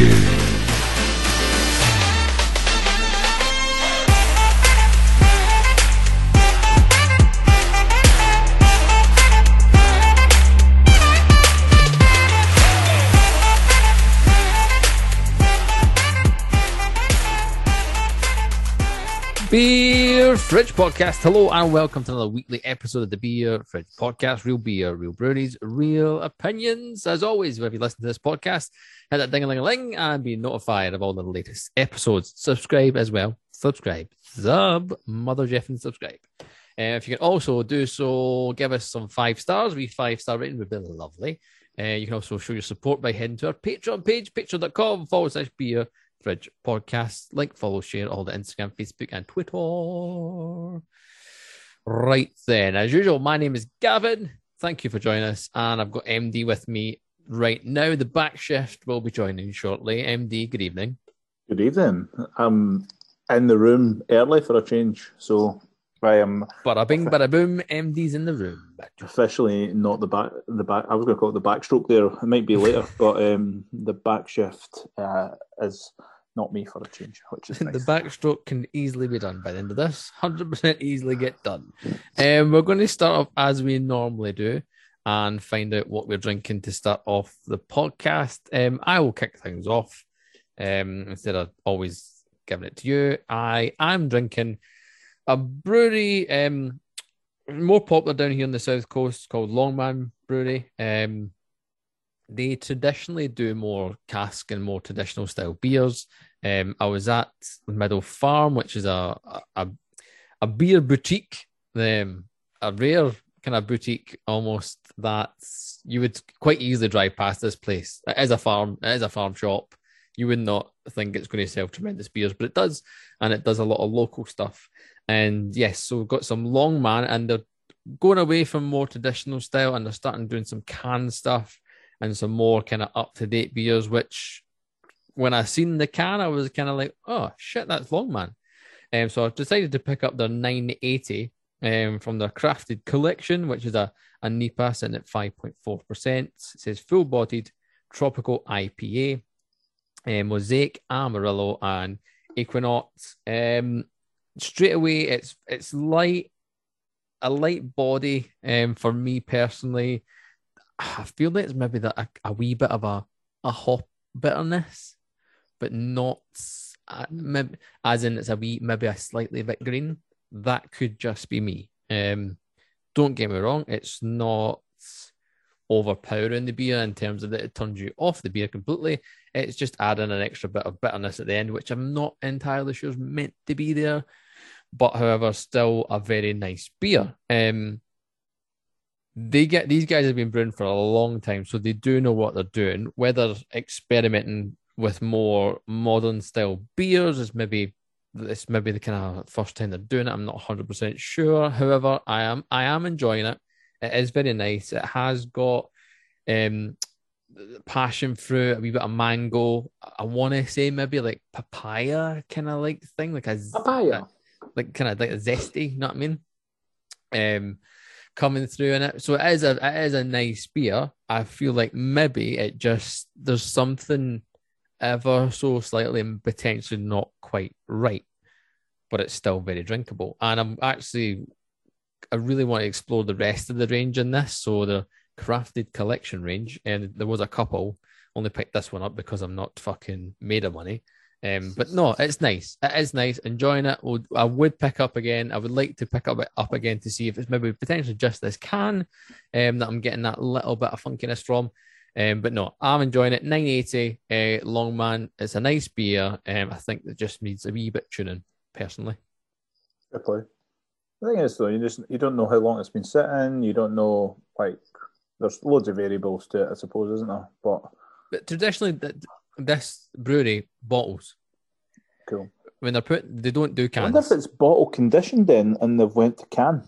two. Fridge Podcast. Hello and welcome to another weekly episode of the Beer Fridge Podcast. Real beer, real breweries, real opinions. As always, if you listen to this podcast, hit that ding a ling a ling and be notified of all the latest episodes. Subscribe as well. Subscribe. Sub. Mother Jeff and subscribe. Uh, if you can also do so, give us some five stars. We five star rating would be lovely. Uh, you can also show your support by heading to our Patreon page, patreon.com forward slash beer Fridge Podcast. Like, follow, share all the Instagram, Facebook, and Twitter. Right then, as usual, my name is Gavin. Thank you for joining us, and I've got MD with me right now. The back shift will be joining shortly. MD, good evening. Good evening. I'm in the room early for a change, so I am. Bada bing, bada boom. MD's in the room. Officially not the back. The back. I was going to call it the backstroke. There, it might be later, but um, the back shift uh, is not me for a change, which is nice. the backstroke can easily be done by the end of this. Hundred percent easily get done. Um, we're going to start off as we normally do and find out what we're drinking to start off the podcast. Um, I will kick things off um, instead of always giving it to you. I am drinking a brewery um, more popular down here on the south coast called Long Man Brewery. Um, they traditionally do more cask and more traditional style beers. Um, I was at Middle Farm, which is a a, a beer boutique, um, a rare kind of boutique almost that you would quite easily drive past this place. It is a farm, it is a farm shop. You would not think it's going to sell tremendous beers, but it does, and it does a lot of local stuff. And yes, so we've got some long man, and they're going away from more traditional style, and they're starting doing some canned stuff and some more kind of up to date beers. Which, when I seen the can, I was kind of like, oh shit, that's long man. Um, so I've decided to pick up their 980 um, from their crafted collection, which is a, a NEIPA sitting at 5.4%. It says full bodied tropical IPA, um, Mosaic, Amarillo, and Equinox. Um, straight away it's it's light a light body um for me personally. I feel like it's maybe that a, a wee bit of a a hop bitterness but not uh, maybe, as in it's a wee maybe a slightly bit green. That could just be me. Um don't get me wrong it's not overpowering the beer in terms of that it turns you off the beer completely it's just adding an extra bit of bitterness at the end which i'm not entirely sure is meant to be there but however, still a very nice beer. Um, they get these guys have been brewing for a long time, so they do know what they're doing. Whether experimenting with more modern style beers is maybe this maybe the kind of first time they're doing it. I'm not 100 percent sure. However, I am I am enjoying it. It is very nice. It has got um passion fruit, a wee bit of mango. I want to say maybe like papaya kind of like thing, like a papaya like kind of like a zesty, you know what I mean? Um, coming through in it. So it is a it is a nice beer. I feel like maybe it just there's something ever so slightly and potentially not quite right, but it's still very drinkable. And I'm actually I really want to explore the rest of the range in this. So the crafted collection range, and there was a couple. Only picked this one up because I'm not fucking made of money. Um, but no, it's nice. It is nice. Enjoying it. I would pick up again. I would like to pick up it up again to see if it's maybe potentially just this can um, that I'm getting that little bit of funkiness from. Um, but no, I'm enjoying it. 980 uh, Long Man. It's a nice beer. Um, I think it just needs a wee bit tuning, personally. Good play. The thing is, though, you just you don't know how long it's been sitting. You don't know like there's loads of variables to it, I suppose, isn't there? But, but traditionally, this brewery bottles. Cool. When they're put, they don't do cans. I wonder if it's bottle conditioned then, and they've went to can,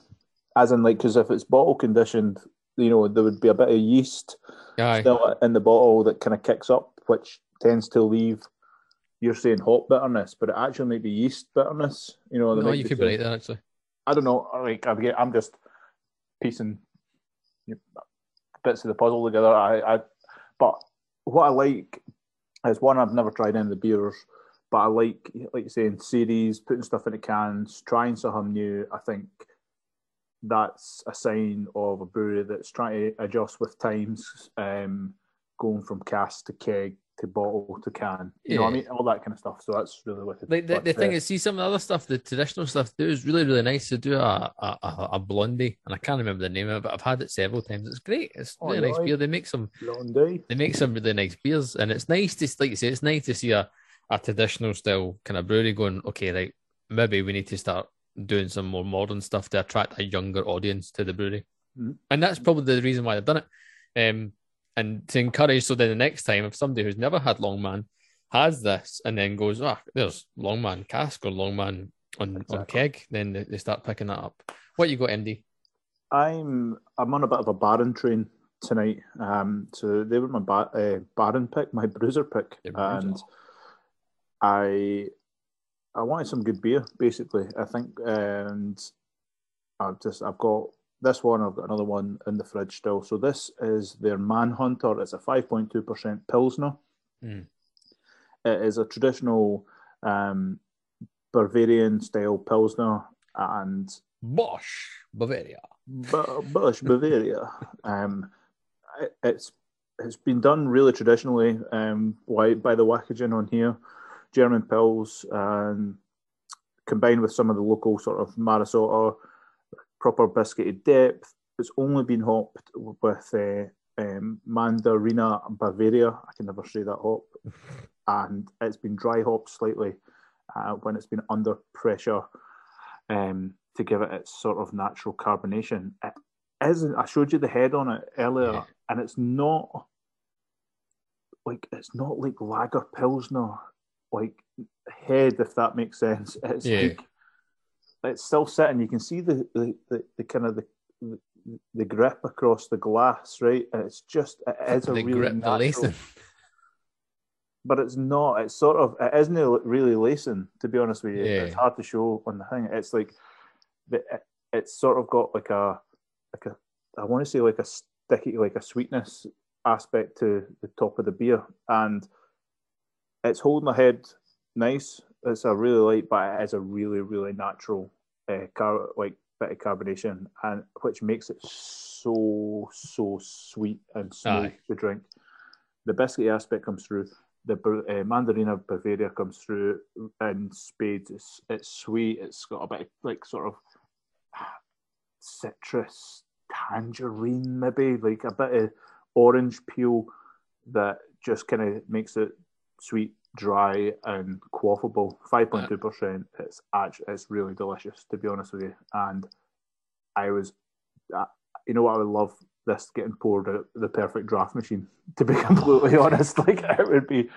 as in like because if it's bottle conditioned, you know there would be a bit of yeast Aye. still in the bottle that kind of kicks up, which tends to leave. You're saying hop bitterness, but it actually might be yeast bitterness. You know, no, you could be right there actually. I don't know. Like I'm just piecing bits of the puzzle together. I, I, but what I like It's one I've never tried any of the beers, but I like, like you saying, series, putting stuff into cans, trying something new. I think that's a sign of a brewery that's trying to adjust with times, um, going from cask to keg to bottle to can. You yeah. know what I mean? All that kind of stuff. So that's really wicked. Like the, the thing is, see some of the other stuff, the traditional stuff, it was really, really nice to do a, a, a, blondie, and I can't remember the name of it, but I've had it several times. It's great. It's really oh, nice beer. They make some blondie. They make some really nice beers, and it's nice to, like you say, it's nice to see a, a traditional style kind of brewery going, okay, like maybe we need to start doing some more modern stuff to attract a younger audience to the brewery. Mm-hmm. And that's probably the reason why they've done it. Um, and to encourage so then the next time if somebody who's never had Long Man has this and then goes, ah, there's Long Man cask or Long Man on, exactly. on keg, then they, they start picking that up. What you got, MD? I'm I'm on a bit of a Baron train tonight. Um, so they were my ba- uh, Baron pick, my bruiser pick, and I I wanted some good beer, basically. I think, and I've just I've got this one. I've got another one in the fridge still. So this is their Manhunter. It's a five point two percent pilsner. Mm. It is a traditional um, Bavarian style pilsner, and Bosch Bavaria. Bosch Bavaria. um, it, it's it's been done really traditionally um, by, by the Wackagen on here. German pills and combined with some of the local sort of Maris Otter, proper biscuited depth. It's only been hopped with uh, um, Mandarina Bavaria. I can never say that hop. and it's been dry hopped slightly uh, when it's been under pressure um, to give it its sort of natural carbonation. It isn't. I showed you the head on it earlier, yeah. and it's not like it's not like lager pilsner like head, if that makes sense. It's yeah. like it's still sitting. You can see the the, the, the kind of the, the, the grip across the glass, right? And it's just it is a really grip, natural, but it's not. It's sort of it isn't really lacing. To be honest with you, yeah. it's hard to show on the thing. It's like the, it's sort of got like a like a I want to say like a sticky like a sweetness aspect to the top of the beer and it's holding the head nice. It's a really light, but it is a really, really natural uh, car like bit of carbonation, and which makes it so so sweet and smooth Aye. to drink. The biscuit aspect comes through. The uh, Mandarina Bavaria comes through in spades. It's, it's sweet. It's got a bit of, like sort of citrus, tangerine, maybe like a bit of orange peel that just kind of makes it sweet, dry, and quaffable. Five point two percent. It's actually it's really delicious to be honest with you. And I was, uh, you know what I would love this getting poured out the perfect draft machine. To be completely honest, like it would be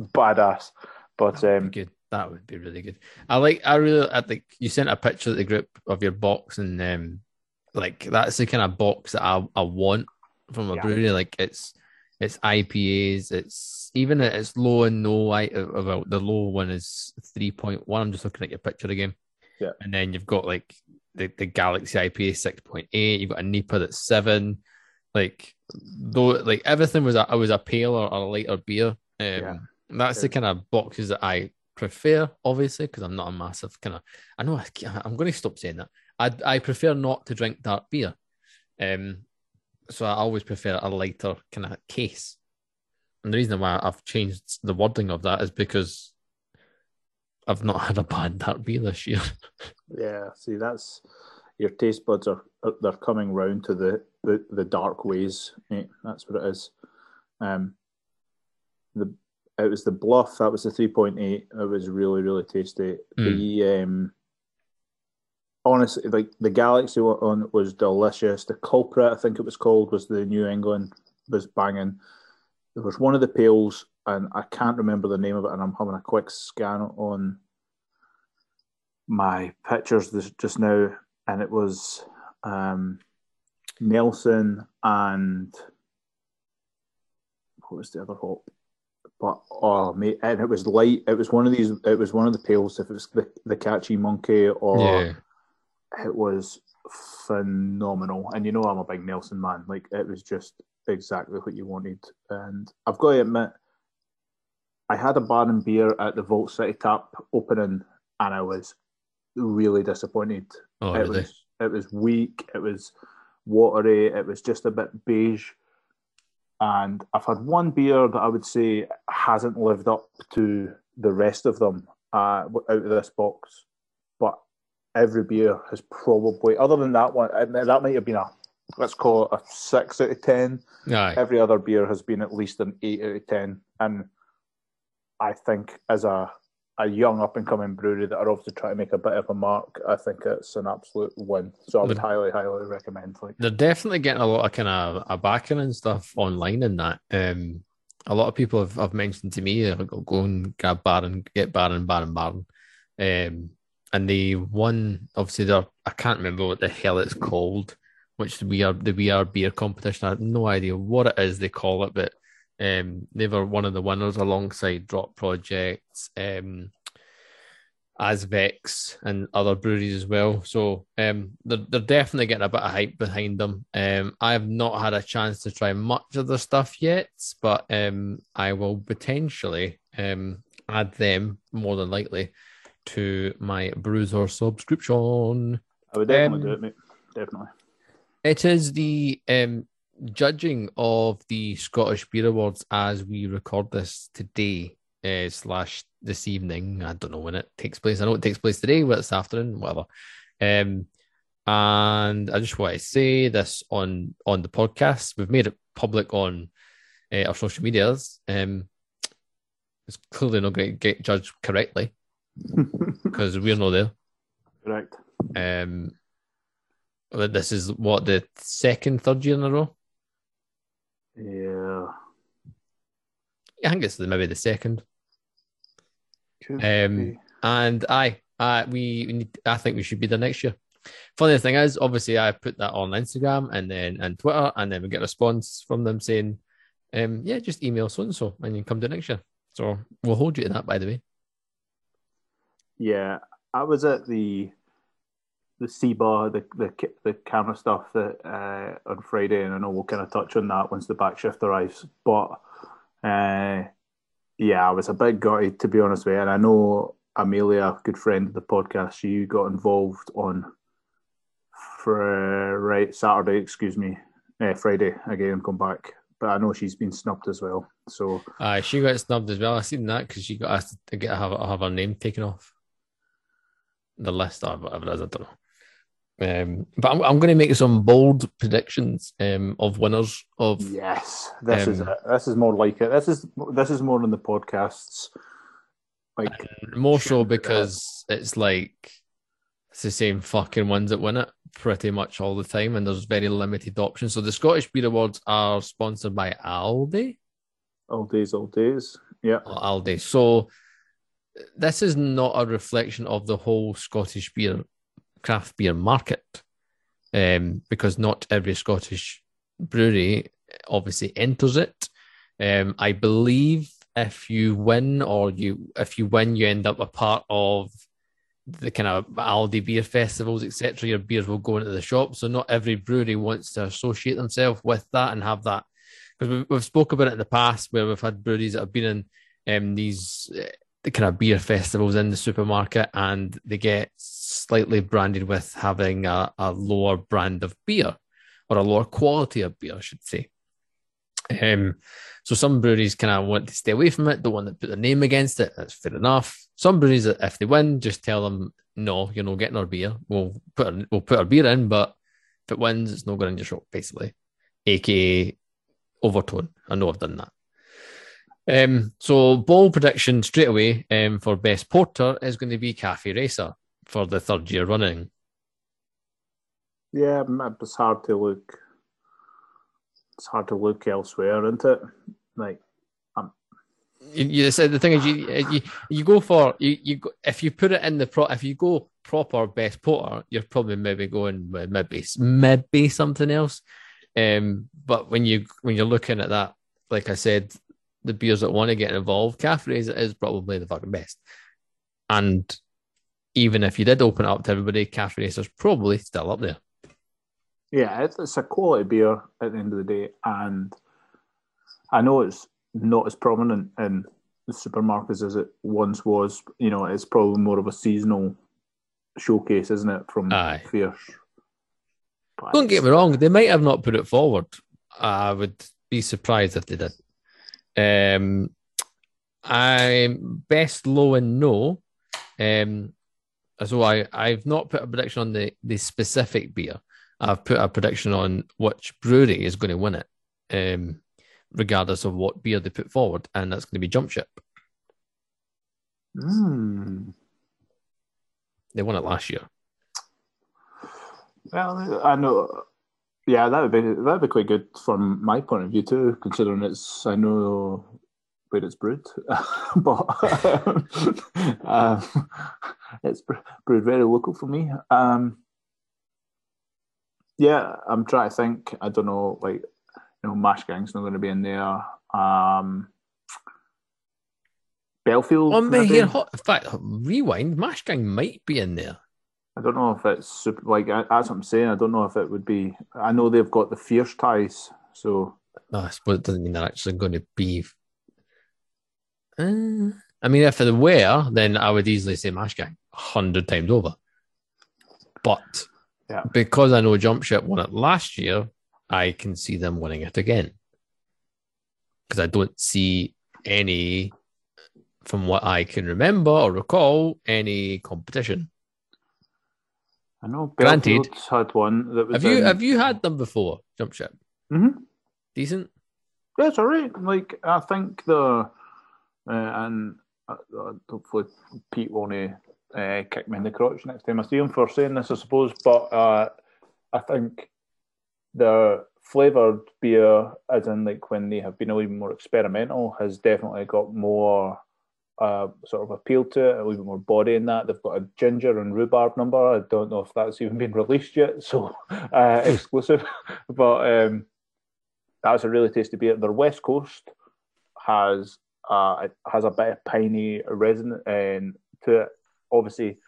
badass. But um, good. That would be really good. I like. I really. I think you sent a picture of the group of your box, and um, like that's the kind of box that I, I want from a yeah. brewery. Like it's it's IPAs. It's even it's low and no. I uh, uh, well, the low one is three point one. I'm just looking at your picture again. Yeah. And then you've got like the, the Galaxy IPA six point eight. You've got a NEIPA that's seven. Like though, like everything was a was a pale or, a lighter beer. Um, yeah. That's yeah. the kind of boxes that I prefer, obviously, because I'm not a massive kind of. I know I, I'm going to stop saying that. I I prefer not to drink dark beer. Um, so I always prefer a lighter kind of case. And the reason why I've changed the wording of that is because I've not had a bad dark beer this year. yeah, see, that's your taste buds are they're coming round to the the, the dark ways. Mate. That's what it is. Um, the it was the bluff. That was the three point eight. It was really really tasty. Mm. The um, honestly, like the Galaxy one was delicious. The Culprit, I think it was called, was the New England was banging. There was one of the pales, and I can't remember the name of it, and I'm having a quick scan on my pictures just now, and it was um, Nelson and what was the other hop? But oh mate, and it was light. It was one of these. It was one of the pales. If it was the the catchy monkey or yeah it was phenomenal. And you know, I'm a big Nelson man. Like, it was just exactly what you wanted. And I've got to admit, I had a bar and beer at the Vault City Tap opening, and I was really disappointed. Oh, it really? was it was weak. It was watery. It was just a bit beige. And I've had one beer that I would say hasn't lived up to the rest of them uh, out of this box. Every beer has probably, other than that one, that might have been a let's call it a six out of ten. Aye. Every other beer has been at least an eight out of ten, and I think as a a young up and coming brewery that are obviously trying to make a bit of a mark, I think it's an absolute win. So I would highly, highly recommend. Like they're definitely getting a lot of kind of a backing and stuff online in that. Um, a lot of people have, have mentioned to me, like, go and grab Baron, get Baron, Baron, Baron. Um, and the one, obviously, there I can't remember what the hell it's called, which we are the we are beer competition. I have no idea what it is they call it, but um, they were one of the winners alongside Drop Projects, um, Azvex, and other breweries as well. So um, they're, they're definitely getting a bit of hype behind them. Um, I have not had a chance to try much of their stuff yet, but um, I will potentially um, add them more than likely to my Bruiser subscription. I would definitely um, do it, mate. Definitely. It is the um, judging of the Scottish Beer Awards as we record this today uh, slash this evening. I don't know when it takes place. I know it takes place today, but it's afternoon, whatever. Um, and I just want to say this on on the podcast. We've made it public on uh, our social medias. Um, it's clearly not going to get judged correctly because we're not there. Correct. Um, this is what the second, third year in a row. Yeah. I think it's maybe the second. Could um, be. and I, I, we, we need, I think we should be there next year. Funny thing is, obviously, I put that on Instagram and then and Twitter, and then we get a response from them saying, um, "Yeah, just email so and so, and you come to next year." So we'll hold you to that, by the way. Yeah, I was at the the SIBA, the, the the camera stuff that uh, on Friday, and I know we'll kind of touch on that once the back shift arrives. But uh, yeah, I was a bit gutted to be honest with you, and I know Amelia, good friend of the podcast, she got involved on for right Saturday, excuse me, uh, Friday again, come back. But I know she's been snubbed as well. So, uh, she got snubbed as well. I seen that because she got asked to get have have her name taken off the list or whatever it is. I don't know. Um, but I'm, I'm going to make some bold predictions um, of winners of. Yes, this um, is it. This is more like it. This is this is more in the podcasts. Like more so because it's like it's the same fucking ones that win it pretty much all the time, and there's very limited options. So the Scottish Beer Awards are sponsored by Aldi. Aldi's, Aldi's, yeah, Aldi. So this is not a reflection of the whole Scottish beer craft beer market um, because not every Scottish brewery obviously enters it. Um, I believe if you win or you if you win, you end up a part of the kind of Aldi beer festivals, etc. Your beers will go into the shop. So not every brewery wants to associate themselves with that and have that because we've, we've spoke about it in the past where we've had breweries that have been in um, these the kind of beer festivals in the supermarket and they get slightly branded with having a, a lower brand of beer or a lower quality of beer, I should say. Um, so some breweries kind of want to stay away from it, don't want to put their name against it. That's fair enough. Some breweries, if they win, just tell them, no, you're not getting our beer. We'll put our, we'll put our beer in, but if it wins, it's not going in your shop, basically. AKA overtone. I know I've done that. Um, so ball prediction straight away um, for best porter is going to be Cafe Racer for the third year running. Yeah, it's hard to look. It's hard to look elsewhere, isn't it? Like, um, you, you said the thing is, you you, you go for you, you go, if you put it in the pro if you go proper best porter, you're probably maybe going with maybe maybe something else. Um, but when you when you're looking at that, like I said, the beers that want to get involved, Cafe is, is probably the fucking best. And even if you did open it up to everybody, Cafe Racer's probably still up there. Yeah, it's, it's a quality beer at the end of the day. And I know it's not as prominent in the supermarkets as it once was. You know, it's probably more of a seasonal showcase, isn't it? From Aye. Fierce. But Don't get me wrong; they might have not put it forward. I would be surprised if they did. Um, I'm best low and no. Um, so I I've not put a prediction on the the specific beer. I've put a prediction on which brewery is going to win it. Um, regardless of what beer they put forward, and that's going to be Jump Ship. Mm. They won it last year. Well, I know. Yeah, that would be that would be quite good from my point of view too, considering it's I know where it's brewed, but um, it's brewed very local for me. Um, yeah, I'm trying to think. I don't know, like you know, Mash Gang's not going to be in there. Um, Bellfield. On me here, in fact, rewind. Mash Gang might be in there. I don't know if it's super. Like that's what I'm saying. I don't know if it would be. I know they've got the fierce ties, so. No, I suppose it doesn't mean they're actually going to be. Uh, I mean, if they were, then I would easily say Mash Gang a hundred times over. But yeah. because I know Jump Ship won it last year, I can see them winning it again. Because I don't see any, from what I can remember or recall, any competition. I know Granted, had one that was. Have you in... have you had them before? Jump ship. Mm-hmm. Decent. Yeah, it's alright. Like I think the uh, and uh, uh hopefully Pete won't uh, kick me in the crotch next time I see him for saying this, I suppose. But uh, I think the flavored beer, as in like when they have been a little more experimental, has definitely got more uh, sort of appeal to it, a little bit more body in that. They've got a ginger and rhubarb number. I don't know if that's even been released yet, so uh, exclusive. but um, that's a really tasty beer. Their West Coast has uh, has a bit of piney resin um, to it. Obviously,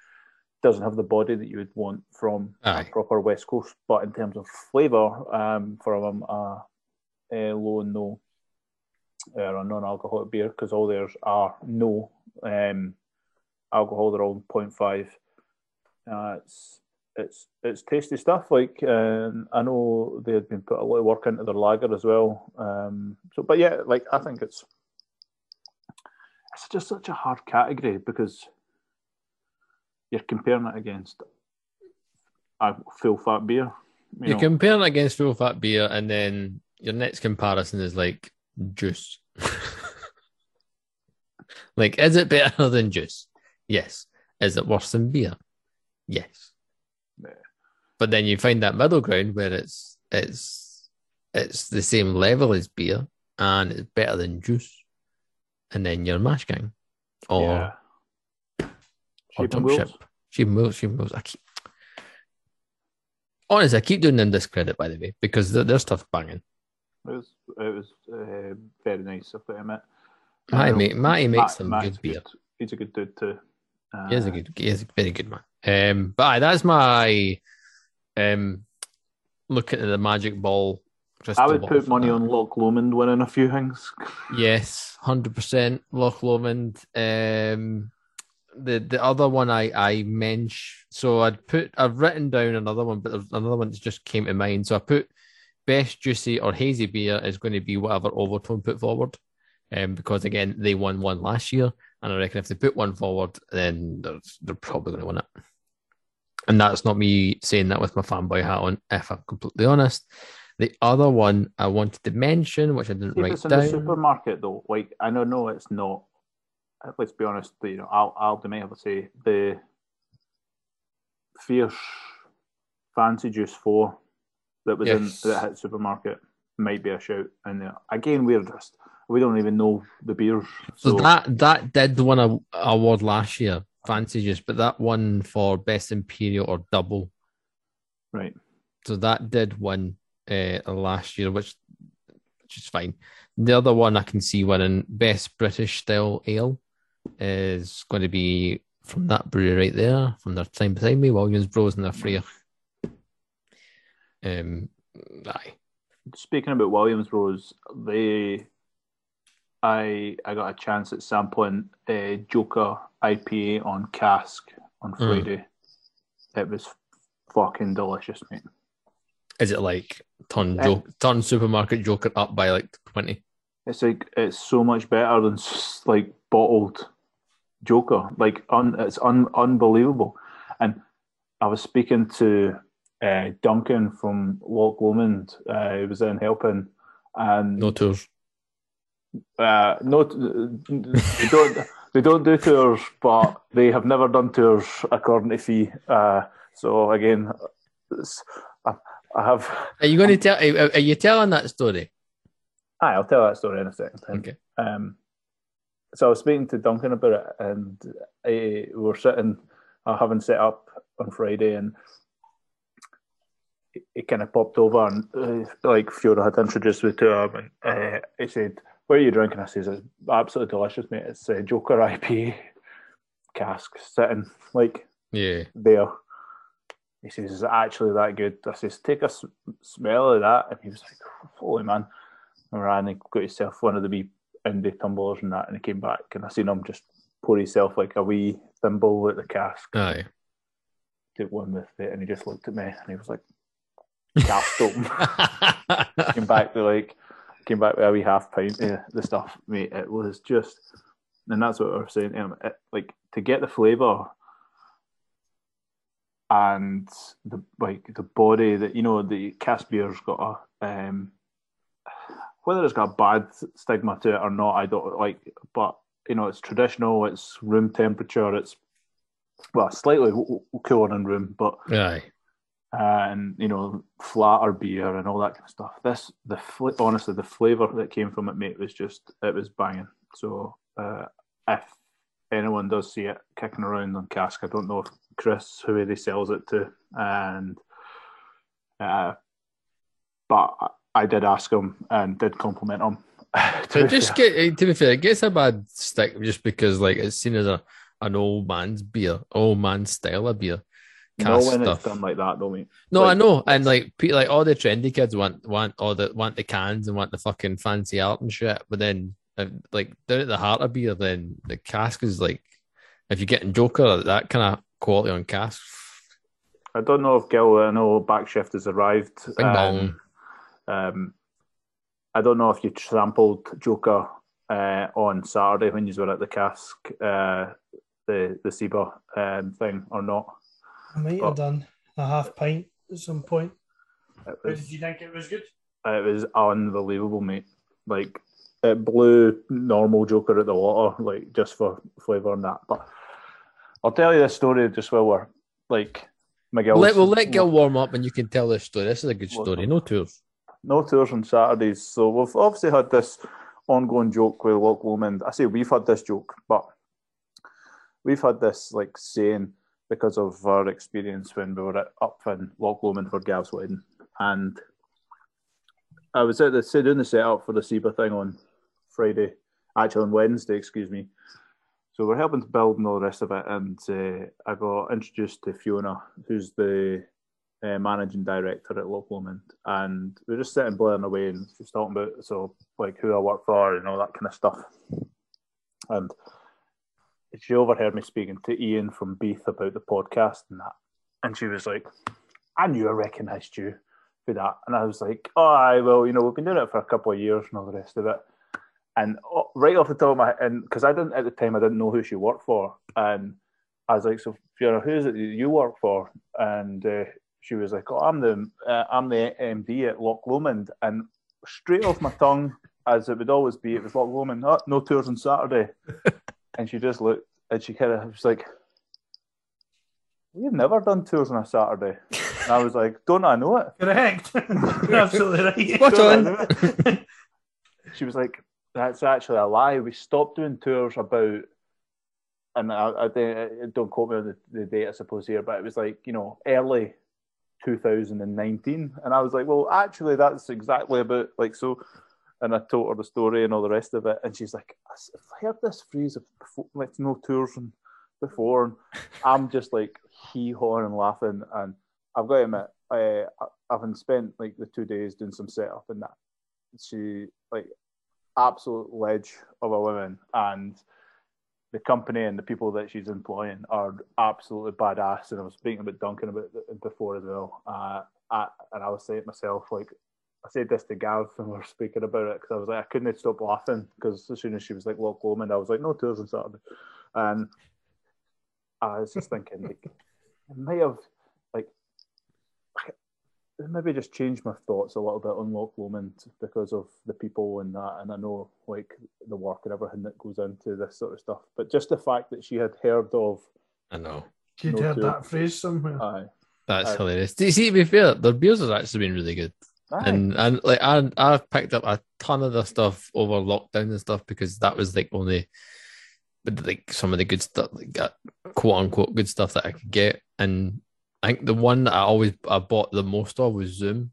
doesn't have the body that you would want from Aye. a proper West Coast. But in terms of flavour, um, from a, a low and no uh, a non-alcoholic beer, because all theirs are no um, alcohol, they're all 0.5. Uh, it's it's it's tasty stuff. Like um, I know they had been put a lot of work into their lager as well. Um, so, but yeah, like I think it's it's just such a hard category because you're comparing it against a full fat beer. You you're know. comparing it against full fat beer, and then your next comparison is like juice. like, is it better than juice? Yes. Is it worse than beer? Yes. Yeah. But then you find that middle ground where it's it's it's the same level as beer and it's better than juice. And then you're mash gang. Or yeah. Or jump ship. She moves, she moves. I keep honestly, I keep doing them discredit by the way, because their, their stuff banging. It was it was uh, very nice, I admit. Matty, make, Matty makes some good beer. Good. He's a good dude too. Uh, he is a good, he is a very good man. Um, but aye, that's my um looking at the magic ball. I would put money that. on Loch Lomond winning a few things. yes, hundred percent Loch Lomond. Um, the the other one I I mentioned. So I'd put I've written down another one, but there's another one that just came to mind. So I put best juicy or hazy beer is going to be whatever Overtone put forward, um, because again they won one last year, and I reckon if they put one forward, then they're they're probably going to win it. And that's not me saying that with my fanboy hat on. If I'm completely honest. The other one I wanted to mention, which I didn't write it's in down. the supermarket though. Like I know, no, it's not let's be honest, you know, I'll I'll to say the fierce fancy juice four that was yes. in that hit supermarket might be a shout in there. Again, we're just we don't even know the beers. So, so that that did win a award last year, fancy juice, but that won for best imperial or double. Right. So that did win uh, last year, which which is fine. The other one I can see winning best British style ale is going to be from that brewery right there, from their time beside me, Williams Bros and their Freer. Um, aye. Speaking about Williams Bros, they I I got a chance at sampling a Joker IPA on cask on hmm. Friday. Mm. It was fucking delicious, mate. Is it like turn joke, turn supermarket Joker up by like twenty? It's like it's so much better than like bottled Joker. Like un, it's un, unbelievable. And I was speaking to uh, Duncan from Loch Lomond. Uh, he was in helping, and no tours. Uh, no, they don't. they don't do tours, but they have never done tours according to fee. Uh, so again, I, I, have. Are you going to tell? Are you telling that story? Aye, I'll tell that story in a second. Okay. Um, so I was speaking to Duncan about it, and I, we were sitting, uh, having set up on Friday, and he, kind of popped over, and uh, like Fiona had introduced me to him, and uh, he said, "What are you drinking?" I says, "It's absolutely delicious, mate. It's a Joker IPA cask sitting like yeah there." He says, "Is it actually that good?" I says, "Take a smell of that," and he was like, "Holy man!" And ran and got himself one of the wee indie tumblers and that, and he came back, and I seen him just pour himself like a wee thimble at the cask. Aye. Took one with it, and he just looked at me, and he was like, "Cask open." came back to like, came back with a wee half pint of the stuff, mate. It was just, and that's what I was saying. Um, it, like to get the flavour and the like the body that you know the cask beer's got a um whether it's got a bad stigma to it or not, I don't like. But you know, it's traditional. It's room temperature. It's well, slightly cooler than room, but aye. And you know, flatter beer and all that kind of stuff. This, the honestly, the flavour that came from it, mate, was just it was banging. So uh, if anyone does see it kicking around on cask, I don't know if Chris who he sells it to, and uh, but I did ask him and did compliment him. to, just get to be fair, it gets a bad stick just because like it's seen as a an old man's beer, old man style of beer. No when stuff. it's done like that, don't we? No, like, I know, and like like all the trendy kids want want all the want the cans and want the fucking fancy art and shit, but then uh, like down at the heart of beer, then the cask is like if you're getting Joker that kind of quality on cask. I don't know if Gil, I know Backshift has arrived. Um, um, I don't know if you sampled Joker uh, on Saturday when you were at the cask, uh, the the SIBA um, thing or not. I might but have done a half pint at some point. Was, did you think it was good? It was unbelievable, mate. Like it blew normal Joker at the water, like just for flavour and that. But I'll tell you this story just while we're like Miguel. Let, we'll let Gil warm up and you can tell this story. This is a good story. No tours no tours on Saturdays. So we've obviously had this ongoing joke with Loch Lomond. I say we've had this joke, but we've had this like saying because of our experience when we were at, up in Loch Lomond for Gav's wedding. And I was at the doing the setup for the SIBA thing on Friday, actually on Wednesday, excuse me. So we're helping to build and all the rest of it. And uh, I got introduced to Fiona, who's the uh, managing director at Loch Lomond, and we are just sitting blaring away, and she's talking about so like who I work for and all that kind of stuff. And she overheard me speaking to Ian from Beath about the podcast and that, and she was like, "I knew I recognised you for that," and I was like, "Oh, I well, you know, we've been doing it for a couple of years and all the rest of it." And oh, right off the top of my and because I didn't at the time, I didn't know who she worked for, and I was like, "So, Fiona, who is it you work for?" And uh, she was like, "Oh, I'm the uh, I'm the MD at Loch Lomond," and straight off my tongue, as it would always be, it was Loch Lomond. Oh, no tours on Saturday, and she just looked and she kind of was like, "We've never done tours on a Saturday." And I was like, "Don't I know it?" Correct. You're absolutely right. What on? she was like, "That's actually a lie. We stopped doing tours about." And I, I, I uh, don't quote me on the, the date, I suppose here, but it was like you know early 2019. And I was like, well, actually, that's exactly about like so. And I told her the story and all the rest of it. And she's like, I've heard this phrase of like no tours and before. And I'm just like hee hawing and laughing. And I've got to admit, I, I've spent like the two days doing some setup and that. She like absolute ledge of a woman, and the company and the people that she's employing are absolutely badass. And I was speaking about Duncan about before as well. Uh, I, and I was saying to myself, like, I said this to Gav when we were speaking about it because I was like, I couldn't stop laughing because as soon as she was like Loch Lomond, I was like, no tours on Saturday. And I was just thinking, like, I might have, like, maybe just changed my thoughts a little bit on Loch Lomond because of the people and that. And I know, like, the work and everything that goes into this sort of stuff. But just the fact that she had heard of. I know. You'd no heard tour, that phrase somewhere. Aye. That's aye. hilarious. Do you see, to be fair, their beers have actually been really good. Aye. And and like I I've picked up a ton of the stuff over lockdown and stuff because that was like only but like some of the good stuff, like got quote unquote good stuff that I could get. And I think the one that I always I bought the most of was Zoom.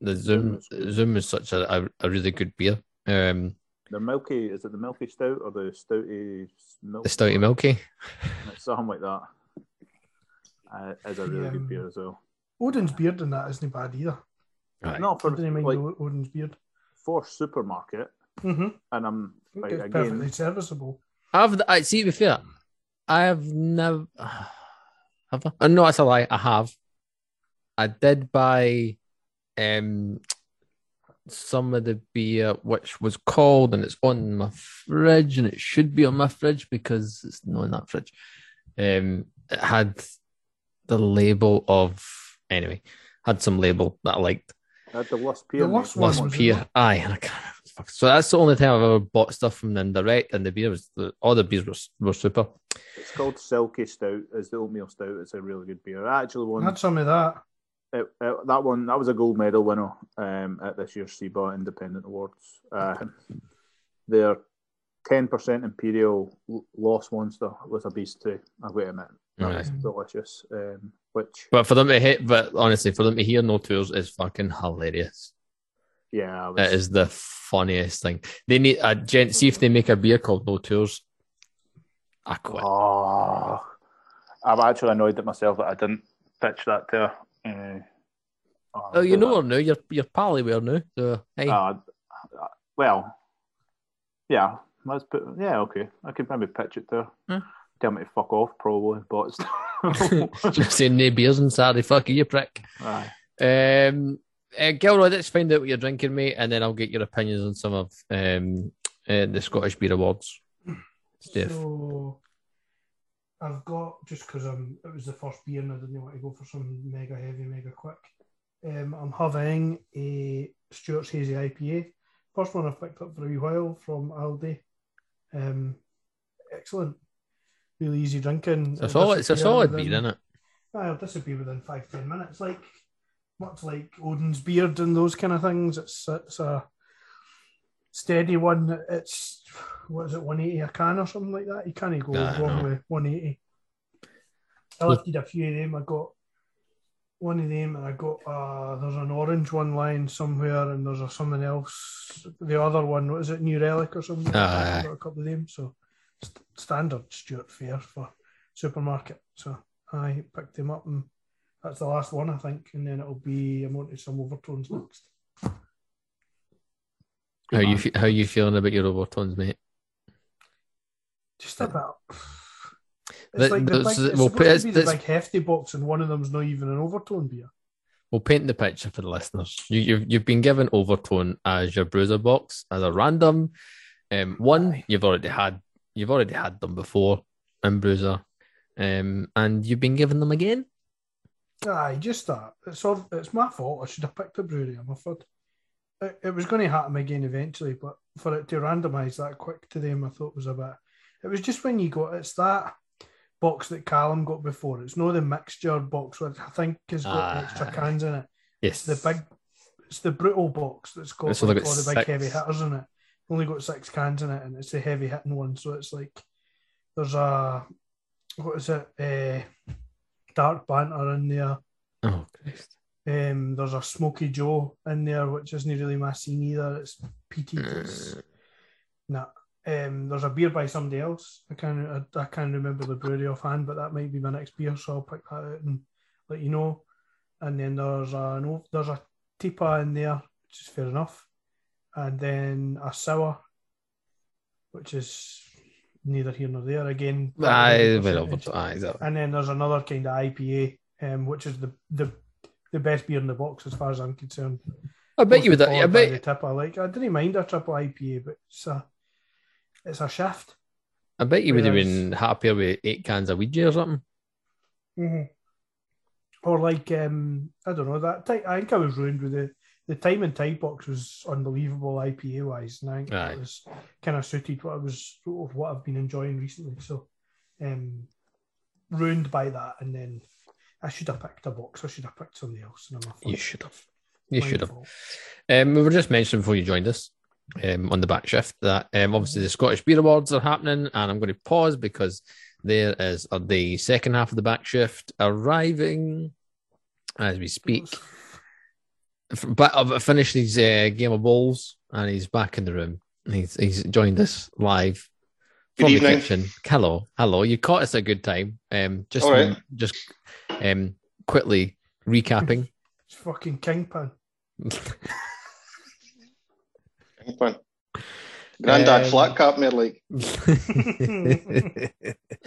The Zoom Zoom is such a, a, a really good beer. Um, the milky is it the milky stout or the stouty milk? The stouty milky. It's something like that. Uh, is a really um, good beer as well. Odin's beard in that isn't bad either. Right. Not for didn't like, Odin's beard for supermarket, mm-hmm. and I'm like, again perfectly serviceable. I've I see to be fair, I have never have I? Uh, no, that's a lie. I have. I did buy um some of the beer which was cold and it's on my fridge and it should be on my fridge because it's not in that fridge. Um it had the label of anyway, had some label that I liked. Had the Lost Pier. The Lost, Lost Pier. Aye, I can't so that's the only time I've ever bought stuff from them direct, and the beer was all the beers were, were super. It's called Silkie Stout. It's the oatmeal stout. It's a really good beer. I actually won. Had some of that. It, it, that one that was a gold medal winner um, at this year's SIBA Independent Awards. Uh, their ten percent Imperial Lost Monster was a beast too. I've got to admit, that right. was delicious. Um, which, but for them to hit, but honestly, for them to hear no tours is fucking hilarious. Yeah, was... it is the funniest thing. They need a gent. See if they make a beer called No Tours. I quit. Oh, I'm actually annoyed at myself that I didn't pitch that to her. Uh, oh, oh you know her now. You're you're pally with her now. So hey. Uh, well, yeah. Let's put. Yeah, okay. I could maybe pitch it to her. Hmm? Tell me to fuck off, probably. But just saying no beers on Saturday. Fuck you, you prick. Aye. Um, uh, Gilroy, let's find out what you're drinking, mate, and then I'll get your opinions on some of um, uh, the Scottish Beer Awards. Steph. So, I've got just because I'm it was the first beer and I didn't want to go for some mega heavy, mega quick. Um, I'm having a Stewart's Hazy IPA. First one I've picked up for a wee while from Aldi. Um, excellent, really easy drinking. It's a solid, it's a solid beer, isn't it? Would be within five ten minutes. Like much like Odin's beard and those kind of things. It's it's a steady one. It's what is it, one eighty a can or something like that. You can't go nah, wrong no. with one eighty. I lifted a few of them. I got one of them, and I got uh, there's an orange one lying somewhere, and there's a, something else. The other one, what is it, New Relic or something? Uh, I got a couple of them. So st- standard Stewart fare for supermarket. So I picked him up and that's the last one, I think, and then it'll be I'm on to some overtones next. How you how you feeling about your overtones, mate? Just a bit. It's like the big, it's we'll put, to the big hefty box, and one of them's not even an overtone beer. We'll paint the picture for the listeners. You, you've you've been given overtone as your bruiser box as a random um, one. You've already had you've already had them before in bruiser, um, and you've been given them again. Aye, just that. It's all, it's my fault. I should have picked a brewery. I'm afraid. It, it was going to happen again eventually, but for it to randomise that quick to them, I thought was a bit. It was just when you got it's that box that Callum got before. It's not the mixture box, which I think has got uh, extra cans in it. Yes, it's the big, it's the brutal box that's got all the big six. heavy hitters in it. Only got six cans in it, and it's the heavy hitting one. So it's like there's a what is it? Uh, dark banter in there. Oh, Christ. Um, there's a Smoky Joe in there, which isn't really my scene either. It's peated. It's uh. nah. Um, there's a beer by somebody else. I can't I, I can't remember the brewery offhand, but that might be my next beer, so I'll pick that out and let you know. And then there's a no, there's a Tipa in there, which is fair enough. And then a sour, which is neither here nor there again. Aye, aye, exactly. And then there's another kind of IPA, um, which is the the the best beer in the box as far as I'm concerned. I bet you would. I bet the tip I like. I didn't mind a triple IPA, but it's a it's a shift. I bet you would have been happier with eight cans of Ouija or something. Mm-hmm. Or like um, I don't know that. I think I was ruined with the the time and tide box was unbelievable IPA wise, and I think Aye. it was kind of suited what I was what I've been enjoying recently. So, um, ruined by that, and then I should have picked a box. I should have picked something else. you should have. You should have. Um, we were just mentioning before you joined us um, on the back shift that um, obviously the Scottish Beer Awards are happening, and I'm going to pause because there is uh, the second half of the back shift arriving as we speak. But I've finished his uh, game of balls, and he's back in the room. He's he's joined us live from the kitchen. Hello, hello. You caught us a good time. Um, just right. just um, quickly recapping. It's fucking kingpin. kingpin. Granddad um, flat cap me like.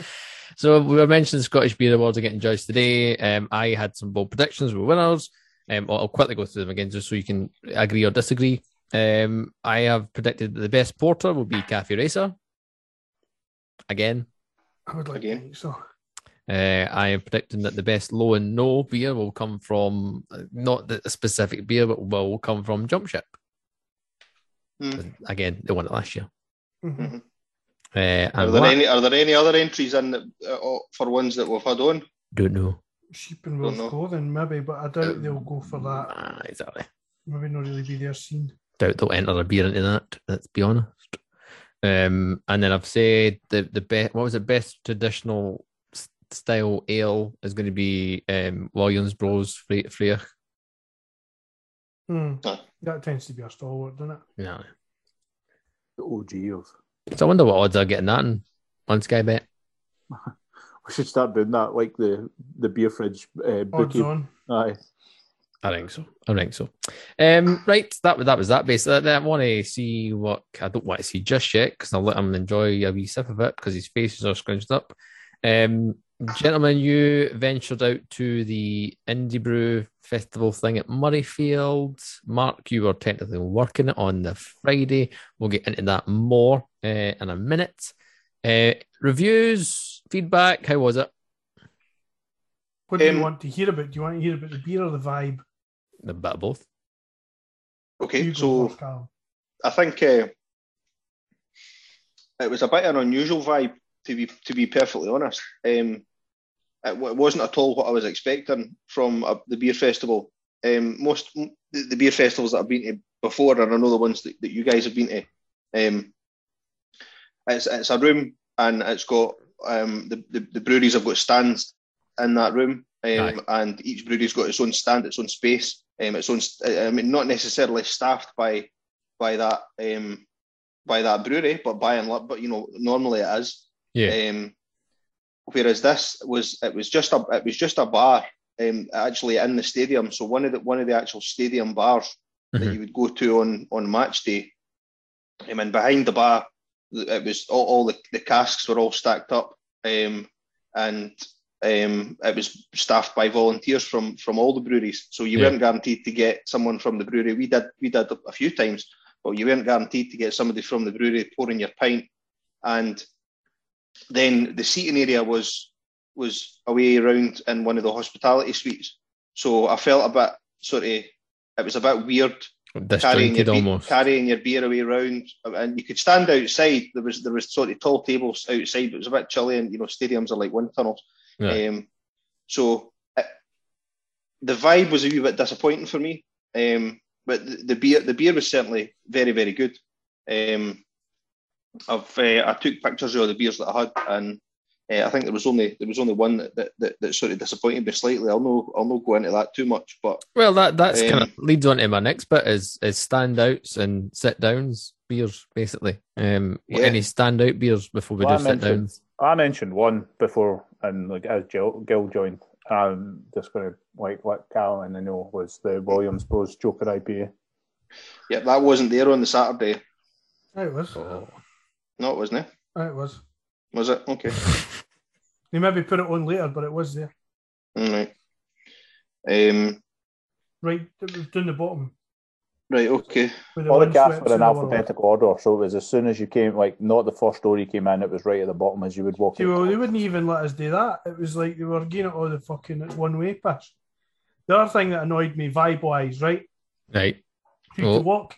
so we were mentioning Scottish Beer Awards are getting judged today. Um, I had some bold predictions with winners. Um, I'll quickly go through them again just so you can agree or disagree. Um, I have predicted that the best porter will be Cafe Racer. Again. I would like again. to think so. Uh, I am predicting that the best low and no beer will come from not the specific beer, but will come from Jump Ship. Mm. Again, they won it last year. Mm-hmm. Uh, are there any are there any other entries in uh, for ones that we've had on? Don't know. Sheep and wolf clothing, maybe, but I doubt um, they'll go for that. Ah, exactly. Maybe not really be their scene. Doubt they'll enter a beer into that. Let's be honest. Um, and then I've said the the best. What was the best traditional style ale is going to be um, Williams Bros Freya. Hmm. That tends to be a stalwart, doesn't it? Yeah. The OG of. So I wonder what odds are getting that in on Sky Bet. we should start doing that, like the the beer fridge uh, bookie. Aye. I think so. I think so. Um, right, that that was that. Basically, I want to see what I don't want to see just yet because I'll let him enjoy a wee sip of it because his face is all scrunched up. Um, gentlemen, you ventured out to the Indie Brew Festival thing at Murrayfield. Mark, you were technically working it on the Friday. We'll get into that more uh, in a minute. Uh, reviews, feedback, how was it? What do um, you want to hear about? Do you want to hear about the beer or the vibe? A bit of both. Okay, so I think uh, it was a bit an unusual vibe to be to be perfectly honest. Um, it, it, wasn't at all what I was expecting from a, the beer festival. Um, most the, the, beer festivals that I've been to before, and I know the ones that, that you guys have been to, um, it's it's a room and it's got um, the, the, the breweries have got stands in that room, um, and each brewery's got its own stand, its own space, um, its own. I mean, not necessarily staffed by by that um, by that brewery, but by and large, but you know, normally it is. Yeah. Um, whereas this was it was just a it was just a bar um, actually in the stadium. So one of the one of the actual stadium bars mm-hmm. that you would go to on on match day. Um, and behind the bar, it was all, all the, the casks were all stacked up, um, and um, it was staffed by volunteers from from all the breweries. So you yeah. weren't guaranteed to get someone from the brewery. We did we did a few times, but you weren't guaranteed to get somebody from the brewery pouring your pint. And then the seating area was was away around in one of the hospitality suites. So I felt a bit sort of it was a bit weird carrying your, almost. carrying your beer away around, and you could stand outside. There was there was sort of tall tables outside, but it was a bit chilly, and you know stadiums are like wind tunnels. Yeah. Um, so it, the vibe was a wee bit disappointing for me. Um, but the, the, beer the beer was certainly very very good. Um, I've uh, I took pictures of the beers that I had, and uh, I think there was only there was only one that, that, that, that, sort of disappointed me slightly. I'll no I'll not go into that too much, but well, that that's um, kind of leads on to my next bit is is standouts and sit downs beers basically. Um, yeah. any standout beers before we well, do sit downs? I mentioned one before, and like as Gil, Gil joined, I'm just going to like let Cal and I know was the Williams Bros Joker IPA. Yeah, that wasn't there on the Saturday. Oh, it was. Oh. No, it wasn't. It? Oh, it was. Was it? Okay. They maybe put it on later, but it was there. All right. Um, Right, it was down the bottom. right. Okay. Where All the windswept casts were in through world. alphabetical order, so it was as soon as you came, like not the first door you came in, it was right at the bottom as you would walk See, in. well, they wouldn't even let us do that. It was like they were getting it all the fucking one way pass. The other thing that annoyed me, vibe wise, right? Right. You have Oh. to walk,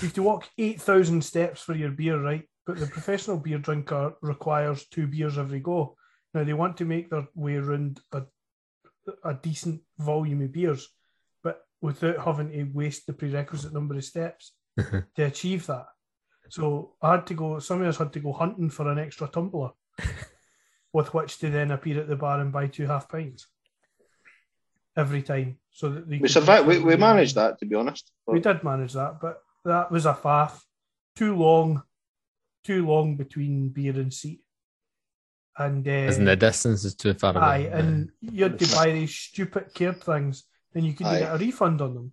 you have to walk eight thousand steps for your beer, right? But the professional beer drinker requires two beers every go. Now they want to make their way around a, a decent volume of beers, but without having to waste the prerequisite number of steps to achieve that. So I had to go. Some of us had to go hunting for an extra tumbler, with which to then appear at the bar and buy two half pints every time. So that We survived. We, we managed that, to be honest. we did manage that, but that was a faff. Too long, too long between beer and seat. And uh, Isn't the distance is too far away? aye, away? and you had to buy these stupid card things, and you couldn't Aye. get a refund on them.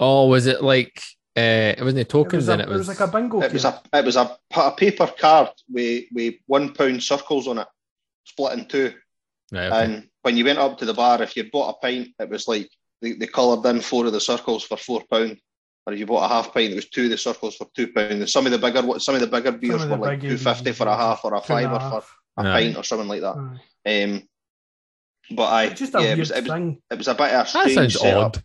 oh, was it like uh, it wasn't It tokens was, a, in it? it was like a bingo. It was card. a it was a, a paper card with with one pound circles on it, split in two. right, okay. And when you went up to the bar, if you bought a pint, it was like they, they coloured in four of the circles for four pound. Or if you bought a half pint, it was two of the circles for two pound. And some of the bigger some of the bigger beers Some were like two fifty for a half or a two and fiver for a Aye. pint or something like that. Aye. Um, but I just a yeah, it weird was, it was thing. it was a bit of a that strange sounds setup. odd.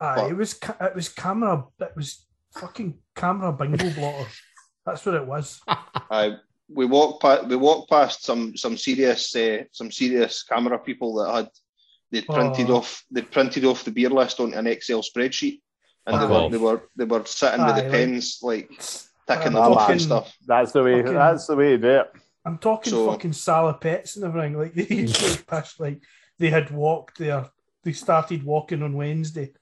Aye, it was ca- it was CAMRA. It was fucking CAMRA bingo blotters. That's what it was. I we walked past we walked past some some serious uh, some serious CAMRA people that had they printed Oh. off they printed off the beer list on an Excel spreadsheet, and they were they were they were sitting with Aye, the like- pens like ticking I'm off and stuff. That's the way. Fucking- That's the way to do it. I'm talking So- fucking salopettes and everything. Like they used to push, like they had walked there. They started walking on Wednesday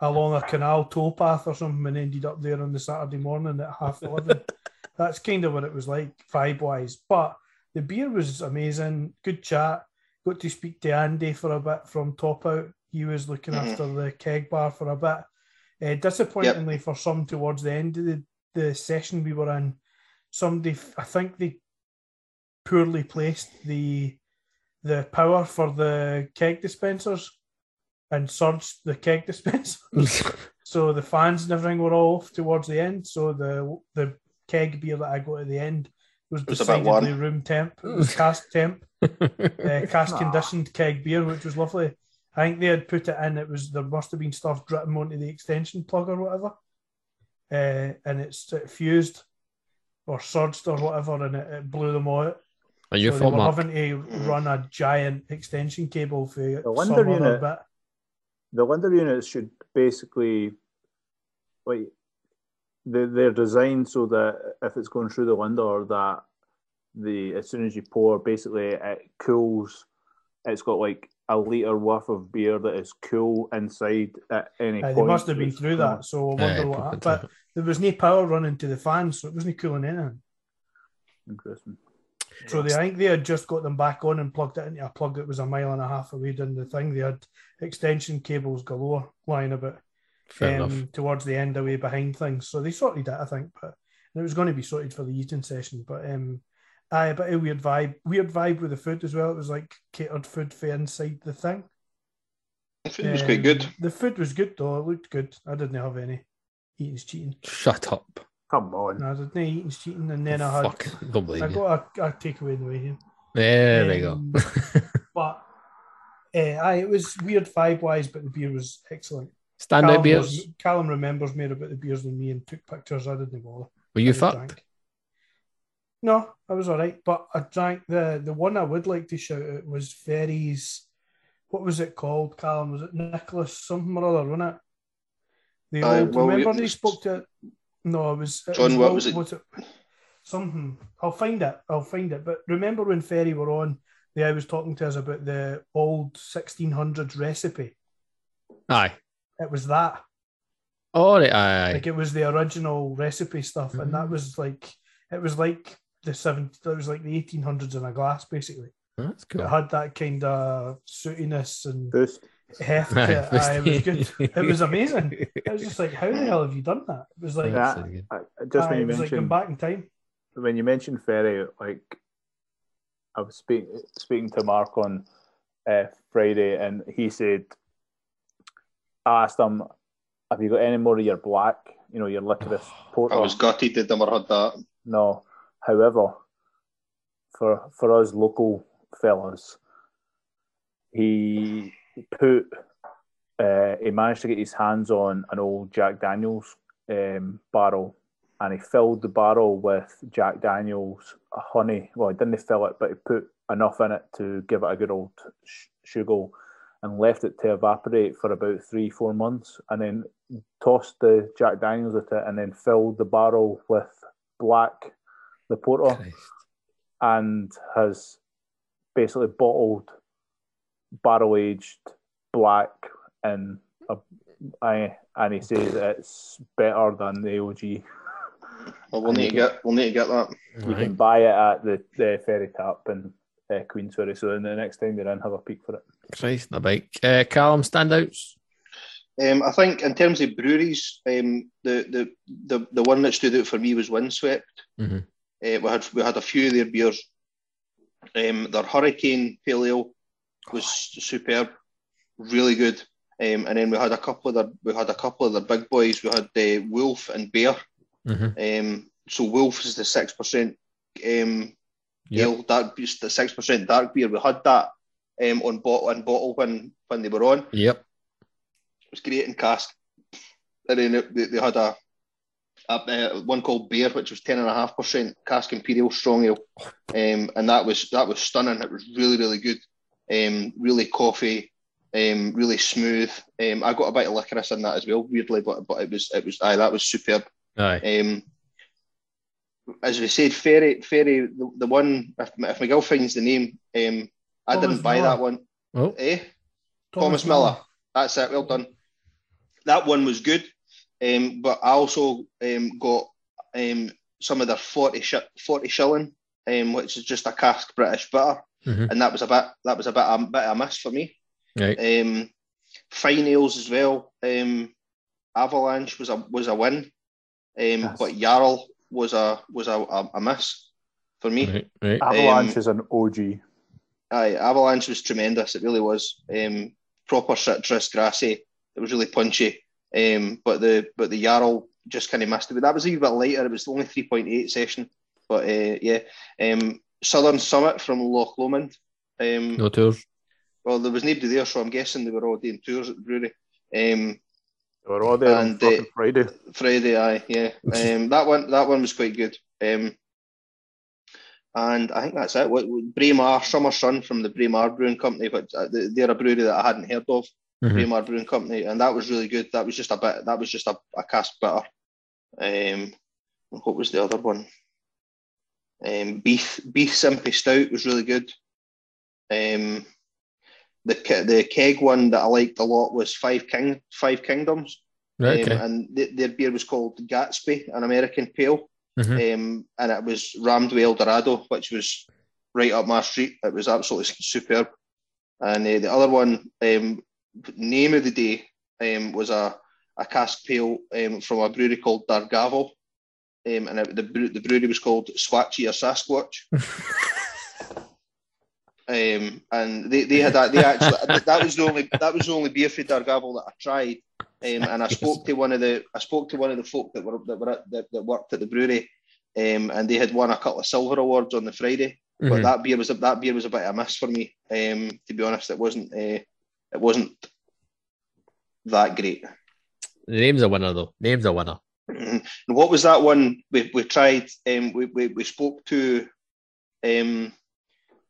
along a canal towpath or something and ended up there on the Saturday morning at half eleven. That's kind of what it was like vibe wise. But the beer was amazing. Good chat. Got to speak to Andy for a bit from Top Out. He was looking Mhm. after the keg bar for a bit. Uh, disappointingly for some towards the end of the, the session we were in, somebody I think they poorly placed the the power for the keg dispensers and surged the keg dispensers. so the fans and everything were all off towards the end. So the the keg beer that I got at the end was was decidedly room temp. It was cask temp, uh, cask Aw. conditioned keg beer, which was lovely. I think they had put it in. It was there must have been stuff dripping onto the extension plug or whatever, uh, and it's it fused or surged or whatever, and it, it blew them out. Are you so they full were mark? having to run a giant extension cable for The some Lindr other unit- bit. The Lindr units should basically, like, they they're designed so that if it's going through the Lindr, that the as soon as you pour, basically it cools. It's got like a liter worth of beer that is cool inside at any Uh, point. they must have been through that, so I Aye, wonder what happened. But there was no power running to the fans, so it wasn't cooling anything. Interesting. So they, I think they had just got them back on and plugged it into a plug that was a mile and a half away down the thing. They had extension cables galore lying about Fair um, enough. towards the end away behind things. So they sorted it, I think, but and it was going to be sorted for the eating session. But um, aye, but a weird vibe, weird vibe with the food as well. It was like catered food for inside the thing. I think it was Um, quite good. The food was good though. It looked good. I didn't have any eating's cheating. Shut up. Come on. No, I didn't eating's cheating, and then I had Fuck. Don't believe I you. got a, a takeaway in the way here. There we go. Um, But uh, aye, it was weird vibe wise, but the beer was excellent. Standout Callum, beers. was- Callum remembers more about the beers than me and took pictures. I didn't bother. Were you I fucked? drank. No, I was all right, but I drank the the one I would like to shout out was Ferry's. What was it called, Callum? Was it Nicholas something or other, wasn't it? The Aye, old, well, remember we- they spoke to. No, it was. it John, what old- was it? Was it something? I'll find it. I'll find it. But remember when Ferry were on? The guy was talking to us about the old 1600s recipe. Aye. It was that. All right. Aye. aye. Like it was the original recipe stuff, and that Mhm. was like it was like the seven. It was like the eighteen hundreds in a glass, basically. That's It had that kind of sootiness and Boost. Heft it. Aye, it was good. It was amazing. It was just like, how the hell have you done that? It was like, Yeah, I- I- just aye, when it you was like going mentioned back in time. when you mentioned Ferry, like I was speak, speaking to Mark on uh, Friday, and he said, I asked him, "Have you got any more of your black? You know, your licorice porter?" I was gutted that never had that. No. However, for for us local fellas, he put uh, he managed to get his hands on an old Jack Daniels um, barrel, and he filled the barrel with Jack Daniels honey. Well, he didn't fill it, but he put enough in it to give it a good old sh- sugar, and left it to evaporate for about three four months, and then tossed the Jack Daniels with it, and then filled the barrel with black, the porter, Christ. and has basically bottled barrel aged black and a, I, and he says it's better than the OG. Well, we'll need to get we'll need to get that. You Right. can buy it at the, the ferry tap in uh, Queensferry. So then the next time you're in, have a peek for it. Christ, the bike. Uh, Callum standouts. Um, I think in terms of breweries, um, the, the the the one that stood out for me was Windswept. Mhm. Uh, we had we had a few of their beers. Um, their Hurricane Pale Ale was superb, really good. Um, and then we had a couple of their we had a couple of their big boys. We had uh, Wolf and Bear. Mhm. Um, so Wolf is the six percent um, Yep. ale, dark beer, the six percent dark beer. We had that um, on bottle on bottle when when they were on. Yep. It was great in cask. And then it- they, they had a uh, one called Beer, which was ten and a half percent cask imperial strong ale, um, and that was that was stunning. It was really really good, um, really coffee, um, really smooth. Um, I got a bit of licorice in that as well, weirdly, but but it was it was aye, that was superb. Aye. Um, as we said, Ferry, Ferry, the, the one. If, if Miguel finds the name, um, I Thomas didn't buy Miller. that one. Oh, Eh? Thomas, Miller. That's it. Well done. That one was good, um, but I also um, got um, some of their 40, sh- 40 shilling, um, which is just a cask British bitter, Mhm. and that was a bit that was a bit a bit of a miss for me. right. Um, Fyne Ales as well. Um, Avalanche was a was a win, um, Yes. but Jarl was a was a, a, a miss for me. Right. Right. Avalanche Um, is an OG. Aye, Avalanche was tremendous. It really was. Um, proper citrus, grassy. It was really punchy. Um, but the but the Jarl just kind of missed it. But that was a wee bit later. It was only three point eight session. But uh, yeah, um, Southern Summit from Loch Lomond. Um, No tours. Well, there was nobody there, so I'm guessing they were all doing tours at the brewery. Um, They were all there on and, uh, Friday. Friday, aye, yeah. Um, that one, that one was quite good. Um, and I think that's it. What, what- Braemar, Summer Sun from the Braemar Brewing Company, but uh, they're a brewery that I hadn't heard of. Mhm. Braemar Brewing Company, and that was really good. That was just a bit. That was just a, a cask bitter. Um, what was the other one? Um, beef beef simpy stout was really good. Um, the the keg one that I liked a lot was Five King Five Kingdoms. Right. Um, and th- their beer was called Gatsby, an American pale, Mhm. um, and it was rammed with Eldorado, which was right up my street. It was absolutely superb. And uh, the other one, um, name of the day, um, was a, a cask pale um, from a brewery called Dargavel, um, and it, the, the brewery was called Swatchy or Sasquatch. Um, and they, they had that they actually that was the only that was the only beer for Dargavel that I tried. Um, and I spoke to one of the I spoke to one of the folk that were that were at, that, that worked at the brewery, um, and they had won a couple of silver awards on the Friday. But Mhm. that beer was a, that beer was a bit of a miss for me. Um, to be honest, it wasn't uh, it wasn't that great. The name's a winner though. Name's a winner. And what was that one we, we tried? Um, we, we we spoke to um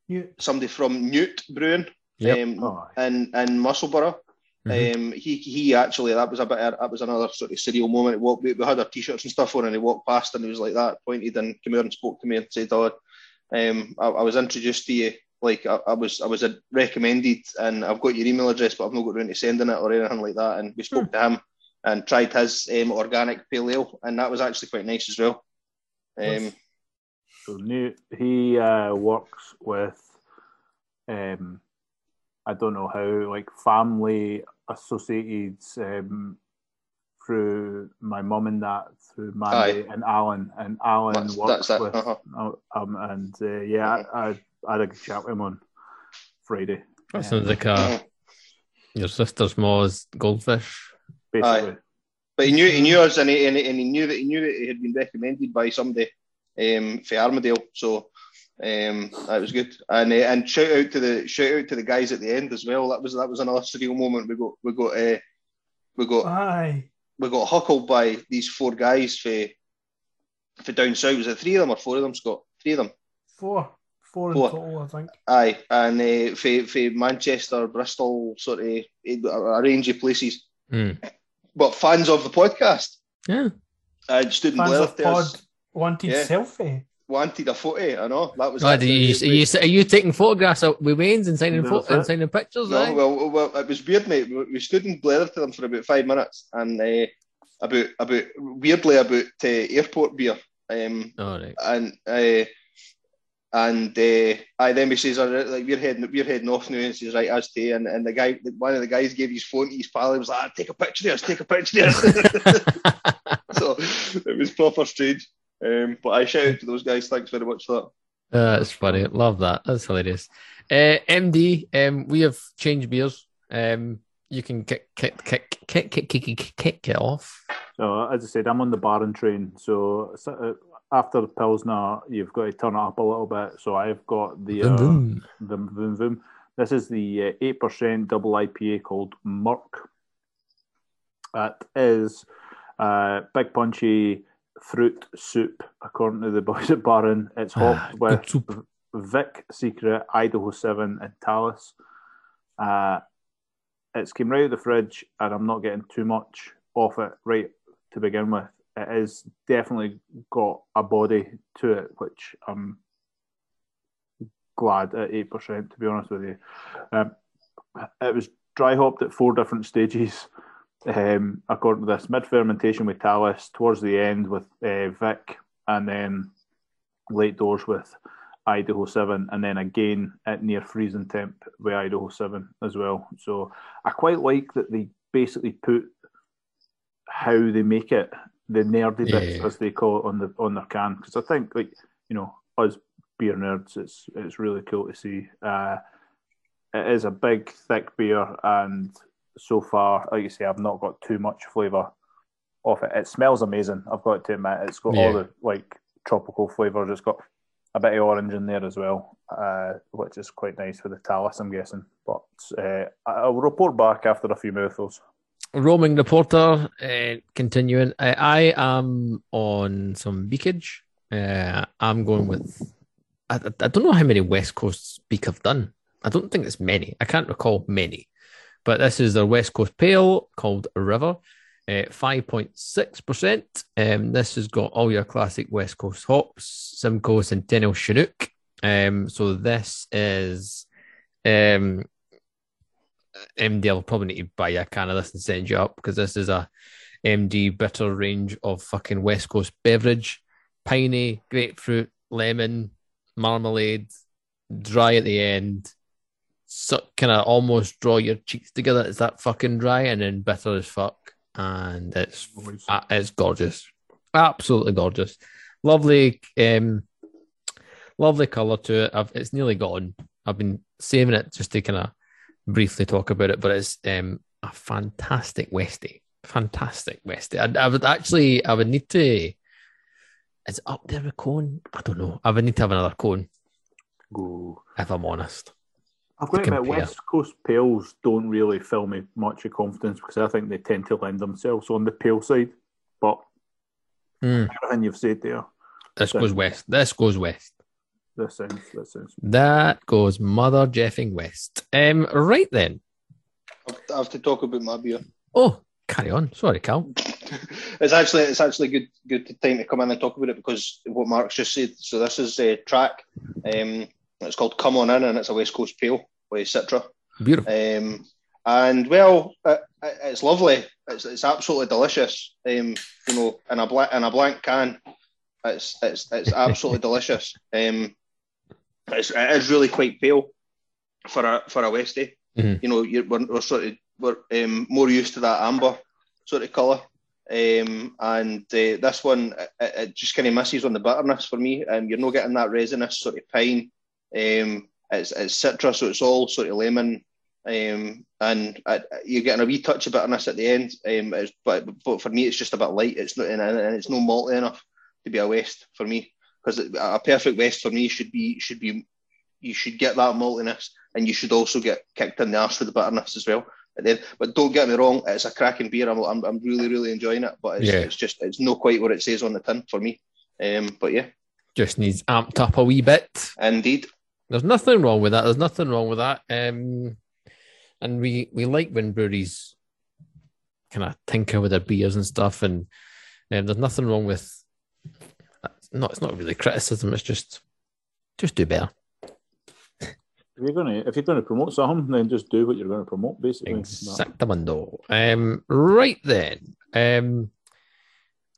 You, somebody from Newt Brewing. Yep. Um, Oh, in in Musselburgh. Mhm. Um, he he actually that was a bit that was another sort of surreal moment. Walk- We, we had our t-shirts and stuff on, and he walked past and he was like that, pointed and came out and spoke to me and said, "Oh, um, I, I was introduced to you. Like I, I was I was recommended, and I've got your email address, but I've not got around to sending it or anything like that." And we spoke to him and tried his um, organic pale ale, and that was actually quite nice as well. Um, so new, he uh, works with um, I don't know how like family associated um, through my mum and that through Mandy Aye. and Alan and Alan that's, works that's with uh-huh. um and uh, yeah I, I, I had a chat with him on Friday. That sounds like a your sister's mom's goldfish. Basically. Aye. But he knew he knew us and he, and he, and he knew that he knew that he had been recommended by somebody um, for Armadale. So um, that was good. And uh, and shout out to the shout out to the guys at the end as well. That was that was another surreal moment. We got we got uh, we got Aye. we got huckled by these four guys for for down south. Was it three of them or four of them, Scott? Three of them. Four. Four, Four. in total, I think. Aye, and uh, for, for Manchester, Bristol, sort of a range of places. Mm. But fans of the podcast. Yeah. I stood fans of pod wanted yeah. selfie. Wanted a photo, I know. That was. Oh, you, are, you, are you taking photographs with Wayne's and signing, no, and signing pictures? No, right? well, well, it was weird, mate. We stood and blathered to them for about five minutes and uh, about, about weirdly, about uh, airport beer. Um, oh, right. And uh, and uh, I then he says, like we're heading, we're heading off now, and he says, right, as to, and, and the guy, one of the guys gave his phone to his pal. He was like, ah, take a picture there, take a picture there. so it was proper strange. Um, but I shout out to those guys. Thanks very much for that. Uh, that's funny. Love that. That's hilarious. Uh, MD, um, we have changed beers. Um, you can kick, kick, kick, kick, kick, kick, kick, kick it off. So as I said, I'm on the Baron train. So uh, after the Pilsner, you've got to turn it up a little bit. So I've got the uh, vroom, vroom. vroom, This is the uh, eight percent double IPA called Merc. It is uh, big punchy fruit soup, according to the boys at Baron. It's ah, hopped with Vic Secret, Idaho Seven, and Talus. Uh, it's came right out of the fridge, and I'm not getting too much off it right to begin with it is definitely got a body to it, which I'm glad at eight percent. To be honest with you, um, it was dry hopped at four different stages. Um, according to this, mid fermentation with Talus, towards the end with uh, Vic, and then late doors with Idaho 7, and then again at near freezing temp with Idaho 7 as well. So I quite like that they basically put how they make it the nerdy yeah, bits, as they call it, on the on their can. Because I think, like you know, us beer nerds, it's it's really cool to see. Uh, it is a big, thick beer, and so far, like you say, I've not got too much flavour off it. It smells amazing. I've got to admit, it's got yeah. all the like tropical flavours. It's got a bit of orange in there as well, uh, which is quite nice for the talus, I'm guessing. But uh, I'll report back after a few mouthfuls roaming reporter, uh, continuing. I, I, am on some beakage. Uh, I'm going with. I, I, don't know how many West Coast beak I've done. I don't think it's many. I can't recall many. But this is their West Coast Pale called River, uh, 5.6%. Um, this has got all your classic West Coast hops, Simcoe Centennial Chinook. Um, so this is um, MD will probably need to buy a can of this and send you up because this is a MD bitter range of fucking West Coast beverage. Piney, grapefruit, lemon, marmalade, dry at the end. So kind of almost draw your cheeks together. It's that fucking dry and then bitter as fuck. And it's uh, it's gorgeous. Absolutely gorgeous. Lovely um lovely colour to it. I've, it's nearly gone. I've been saving it just to kind of briefly talk about it, but it's um, a fantastic Westie. Fantastic Westie. I, I, would actually, I would need to. Is up there with cone? I don't know. I would need to have another cone. Ooh. If I'm honest. I've got to admit, West Coast pales don't really fill me much of confidence because I think they tend to lend themselves on the pale side. But mm. everything you've said there. This goes west. This goes west. That sounds. That sounds. That goes mother jeffing west. Um, right then. I have to talk about my beer. Oh, carry on. Sorry, Cal. it's actually it's actually good good time to come in and talk about it because what Mark's just said. So this is a track. Um, it's called "Come On In" and it's a West Coast Pale by Citra. Beautiful. Um, and well, it, it's lovely. It's, it's absolutely delicious. Um, you know, in a blank in a blank can, it's it's it's absolutely delicious. Um, it's, it is really quite pale for a for a Westie. Mm-hmm. You know, we're, we're, sort of we're um, more used to that amber sort of colour. Um, and uh, this one, it, it just kind of misses on the bitterness for me. Um, you're not getting that resinous sort of pine. Um, it's, it's citrus, so it's all sort of lemon. Um, and uh, you're getting a wee touch of bitterness at the end. Um, but, but for me, it's just a bit light. It's not, and, and it's no malty enough to be a west for me. Because a perfect west for me should be should be you should get that maltiness, and you should also get kicked in the arse with the bitterness as well. Then, but don't get me wrong, it's a cracking beer. I'm, I'm, I'm really, really enjoying it. But it's, yeah. it's just, it's not quite what it says on the tin for me. Um, but yeah, just needs amped up a wee bit. Indeed, there's nothing wrong with that. There's nothing wrong with that. Um, and we we like when breweries kind of tinker with their beers and stuff. And um, there's nothing wrong with. No, it's not really criticism. It's just, just do better. If you're going to if you're going to promote something, then just do what you're going to promote, basically. Exactamundo. Um, right then. Um,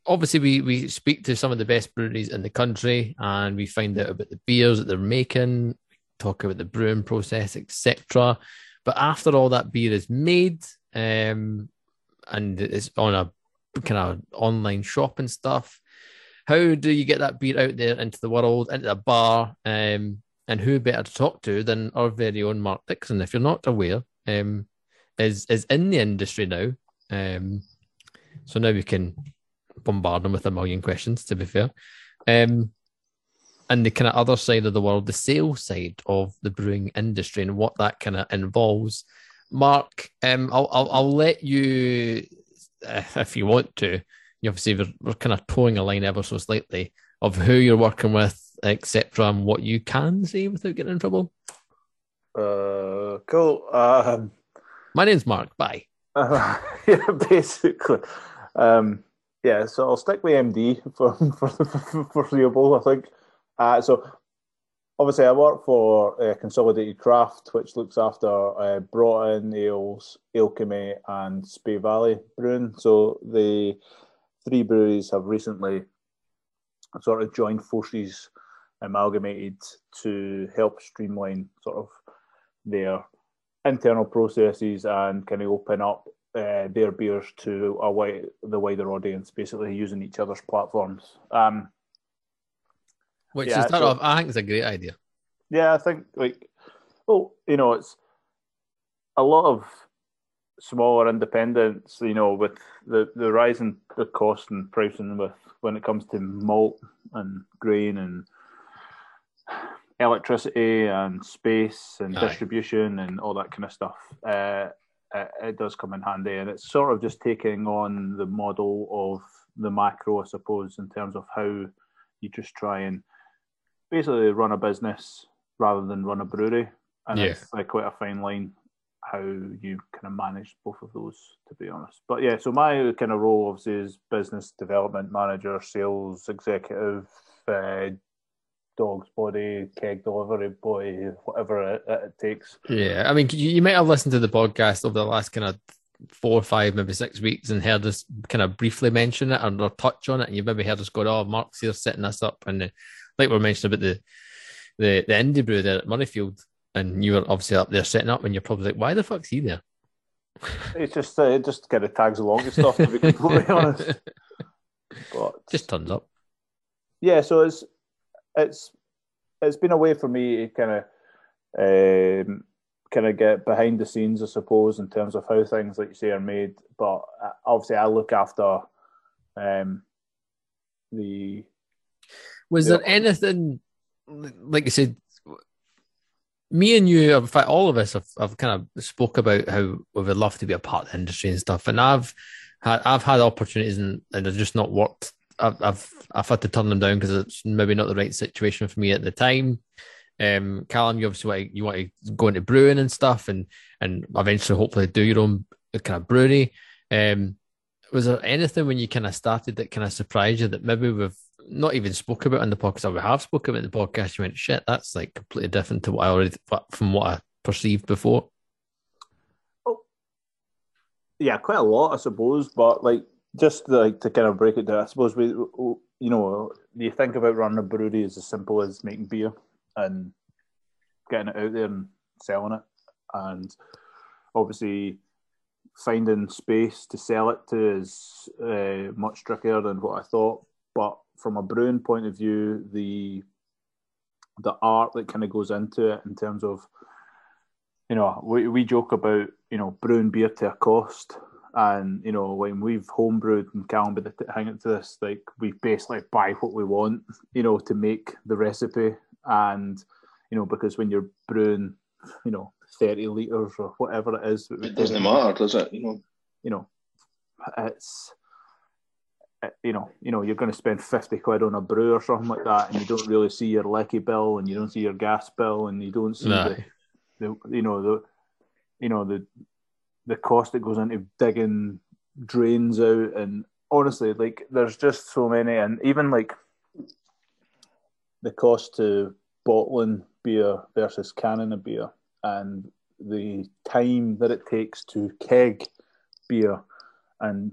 obviously, we we speak to some of the best breweries in the country, and we find out about the beers that they're making, talk about the brewing process, etc. But after all that beer is made, um, and it's on a kind of online shop and stuff, how do you get that beer out there into the world, into the bar? Um, and who better to talk to than our very own Mark Dixon? If you're not aware, um, is is in the industry now. Um, so now we can bombard him with a million questions. To be fair, um, and the kind of other side of the world, the sales side of the brewing industry, and what that kind of involves. Mark, um, I'll, I'll I'll let you, uh, if you want to. You obviously we're, we're kind of towing a line ever so slightly of who you're working with etc., and what you can say without getting in trouble? Uh, cool. Um, My name's Mark. Bye. Uh, yeah, basically. Um, yeah, so I'll stick with MD for for for foreseeable. I think. Uh, so obviously, I work for uh, Consolidated Craft, which looks after uh, Broughton Ales, Alechemy, and Spey Valley Brewing. So the three breweries have recently sort of joined forces amalgamated to help streamline sort of their internal processes and kind of open up uh, their beers to a wide, the wider audience, basically using each other's platforms. Um, Which yeah, is so, off, I think is a great idea. Yeah, I think like, well, you know, it's a lot of smaller independents, you know, with the the rise in the cost and pricing with when it comes to malt and grain and electricity and space and Aye. distribution and all that kind of stuff. Uh, it, it, does come in handy, and it's sort of just taking on the model of the macro, I suppose, in terms of how you just try and basically run a business rather than run a brewery. And yeah. it's like quite a fine line how you kind of manage both of those, to be honest. But yeah, so my kind of role obviously is business development manager, sales executive, uh, dog's body, keg delivery boy, whatever it, it, takes. Yeah, I mean, you, you might have listened to the podcast over the last kind of four, five, maybe six weeks and heard us kind of briefly mention it or, or touch on it, and you've maybe heard us go, "Oh, Mark's here setting us up," and uh, like we are mentioning about the the the indie brew there at Murrayfield, and you were obviously up there setting up, and you're probably like, "Why the fuck's he there?" It's just uh, it just kind of tags along and stuff. To be completely honest, but just turns up. Yeah, so it's it's it's been a way for me to kind of um, kind of get behind the scenes, I suppose, in terms of how things, like you say, are made. But uh, obviously, I look after um, the. Was the, there anything, like you said, me and you, in fact, all of us have, have kind of spoke about how we would love to be a part of the industry and stuff. And I've had I've had opportunities and, and they've just not worked I've I've, I've had to turn them down because it's maybe not the right situation for me at the time. Um, Callum, you obviously want to, you want to go into brewing and stuff, and and eventually hopefully do your own kind of brewery. Um, was there anything when you kind of started that kind of surprised you that maybe we've not even spoke about in the podcast, we have spoken about in the podcast? You went, shit, that's like completely different to what I already from what I perceived before. Oh, yeah, quite a lot, I suppose. But like just like to kind of break it down, I suppose we, you know, you think about running a brewery is as simple as making beer and getting it out there and selling it, and obviously finding space to sell it to is uh, much trickier than what I thought. But from a brewing point of view, the the art that kind of goes into it in terms of, you know, we, we joke about, you know, brewing beer to a cost. And, you know, when we've homebrewed and Callum be hanging to this, like we basically buy what we want, you know, to make the recipe. And, you know, because when you're brewing, you know, 30 litres or whatever it is. It doesn't matter, does it? You know, you know, it's, Uh, you know, you know, you're going to spend 50 quid on a brew or something like that, and you don't really see your lecky bill and you don't see your gas bill and you don't see the, the, you know, the, you know, the, the cost that goes into digging drains out. And honestly, like, there's just so many, and even like the cost to bottling beer versus canning a beer and the time that it takes to keg beer and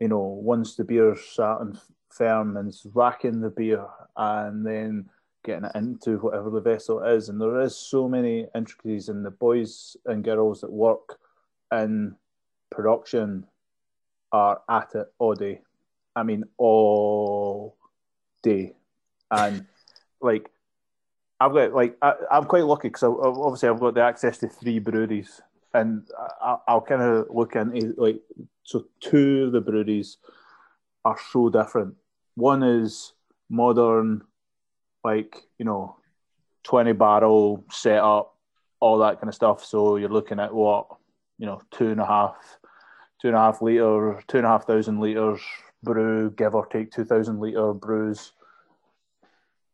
you know once the beer's sat and firm and racking the beer and then getting it into whatever the vessel is and there is so many intricacies and the boys and girls that work in production are at it all day. I mean all day. And like I've got like I, am quite lucky because obviously I've got the access to three breweries, and I, will kind of look into like so two of the breweries are so different. One is modern, like you know, twenty barrel setup, all that kind of stuff. So you're looking at what you know, two and a half, two and a half liter, two and a half thousand liters brew, give or take two thousand liter brews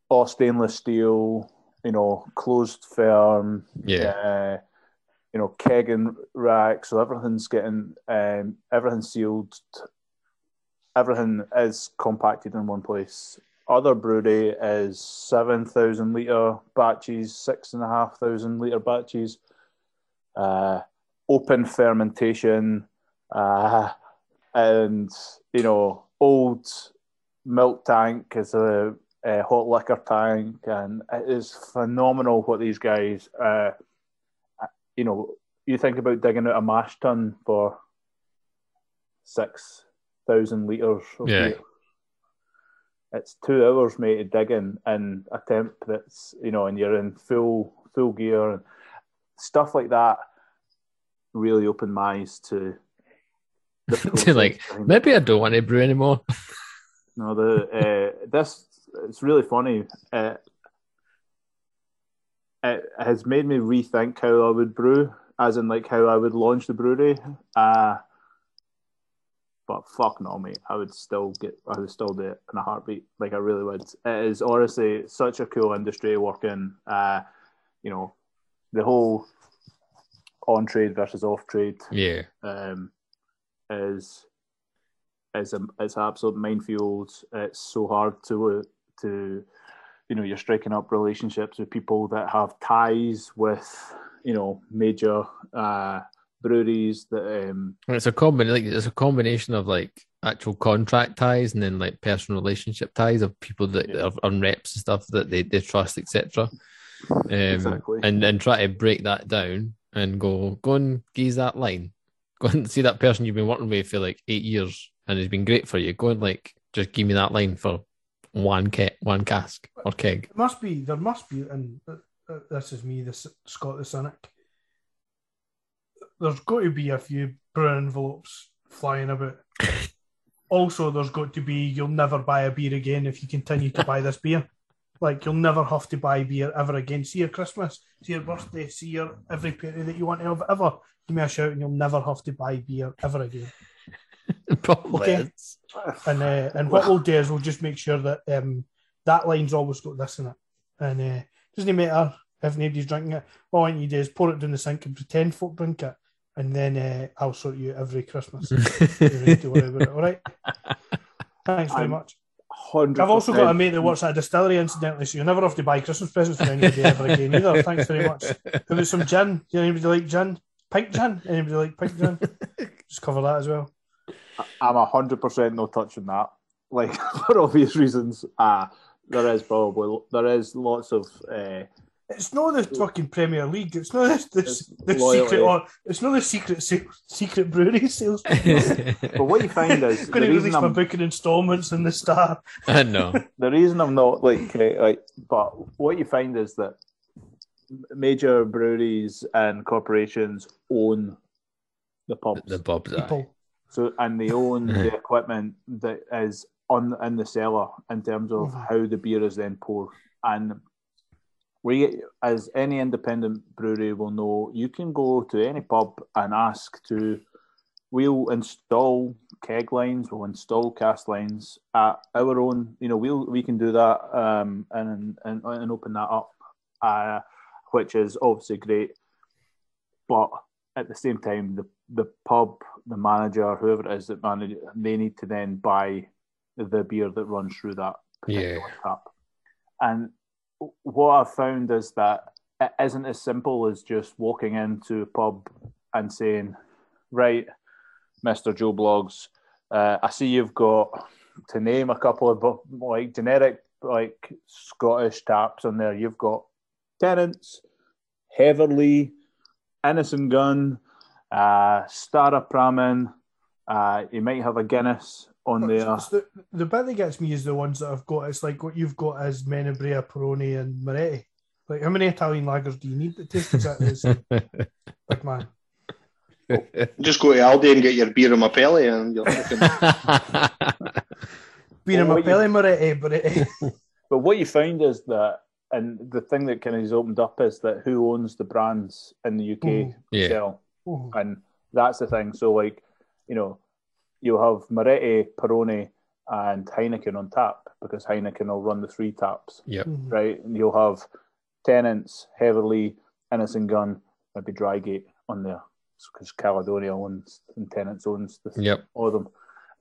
all stainless steel, you know, closed firm. Yeah. Uh, you know, kegging rack, so everything's getting um, everything's sealed. Everything is compacted in one place. Other brewery is seven thousand liter batches, six and a half thousand liter batches. Uh, open fermentation, uh, and you know, old milk tank is a uh, hot liquor tank, and it is phenomenal what these guys. Uh, you know, you think about digging out a mash tun for six thousand liters of yeah. beer. It's two hours, mate, to dig in, and a temp that's you know, and you're in full full gear and stuff like that. Really opened my eyes to. to like maybe I don't want to brew anymore. no, the uh, this it's really funny. Uh, it has made me rethink how I would brew, as in like how I would launch the brewery. Uh, but fuck no, mate. I would still get. I would still do it in a heartbeat. Like I really would. It is honestly such a cool industry working. work. Uh, you know, the whole on trade versus off trade. Yeah. Um, is is a it's absolute minefield. It's so hard to to you know you're striking up relationships with people that have ties with you know major uh, breweries that um it's a combination like it's a combination of like actual contract ties and then like personal relationship ties of people that yeah. are on reps and stuff that they, they trust etc um exactly. and and try to break that down and go go and geese that line go and see that person you've been working with for like eight years and it's been great for you go and like just give me that line for one ke- one cask or keg. It must be there must be, and uh, uh, this is me, this Scott the Cynic. There's got to be a few brown envelopes flying about. also, there's got to be you'll never buy a beer again if you continue to buy this beer. Like you'll never have to buy beer ever again. See your Christmas, see your birthday, see your every party that you want to have ever. Give me a shout, and you'll never have to buy beer ever again. Probably okay. And uh, and what we'll do is we'll just make sure that um, that line's always got this in it. And uh, doesn't matter if nobody's drinking it. All I need to do is pour it down the sink and pretend folk drink it. And then uh, I'll sort you every Christmas. all right. Thanks very I'm much. 100%. I've also got a mate that works at a distillery, incidentally, so you'll never have to buy Christmas presents for anybody ever again either. Thanks very much. There was some gin. Do anybody like gin? Pink gin? Anybody like pink gin? Just cover that as well. I'm a hundred percent no touching that. Like for obvious reasons. Uh there is probably there is lots of uh, It's not the fucking Premier League. It's not the, the, the secret. Or, it's not the secret secret brewery sales. but what you find is going to release my booking installments in the Star. I know. the reason I'm not like like, but what you find is that major breweries and corporations own the pubs. The pubs. People. So and they own the equipment that is on in the cellar in terms of mm-hmm. how the beer is then poured. And we, as any independent brewery will know, you can go to any pub and ask to. We'll install keg lines. We'll install cask lines at our own. You know, we'll we can do that um, and and and open that up, uh, which is obviously great. But at the same time, the the pub, the manager, whoever it is that manage, they need to then buy the beer that runs through that yeah. tap. And what I've found is that it isn't as simple as just walking into a pub and saying, "Right, Mister Joe Blogs, uh, I see you've got to name a couple of like generic like Scottish taps on there. You've got Tennent's, Heverlee, Innis-and-Gunn, uh, Staropramen. Uh, you might have a Guinness on there. The, the bit that gets me is the ones that I've got. It's like what you've got as Menabrea, Peroni, and Moretti. Like, how many Italian lagers do you need that taste exactly the same? like, man. Just go to Aldi and get your beer in my belly, and you're fucking. beer in my belly, Moretti, Moretti. but what you find is that, and the thing that kind of has opened up is that who owns the brands in the UK mm. yeah. sell, and that's the thing. So, like, you know, you'll have Moretti, Peroni, and Heineken on tap because Heineken will run the three taps. Yep. Mm-hmm. Right. And you'll have Tennent's, Heverlee, Innis-and-Gunn, maybe Drygate on there because Caledonia owns and Tennent's owns the, yep. all of them.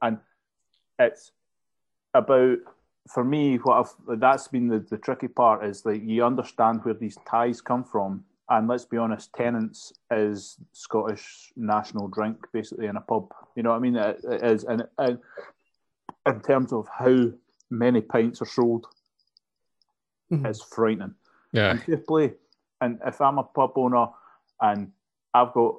And it's about for me what I've that's been the, the tricky part is like you understand where these ties come from and let's be honest, Tennent's is Scottish national drink, basically in a pub. You know what I mean? it, it is, and, and in terms of how many pints are sold, mm-hmm. it's frightening. Yeah. And play, and if I'm a pub owner and I've got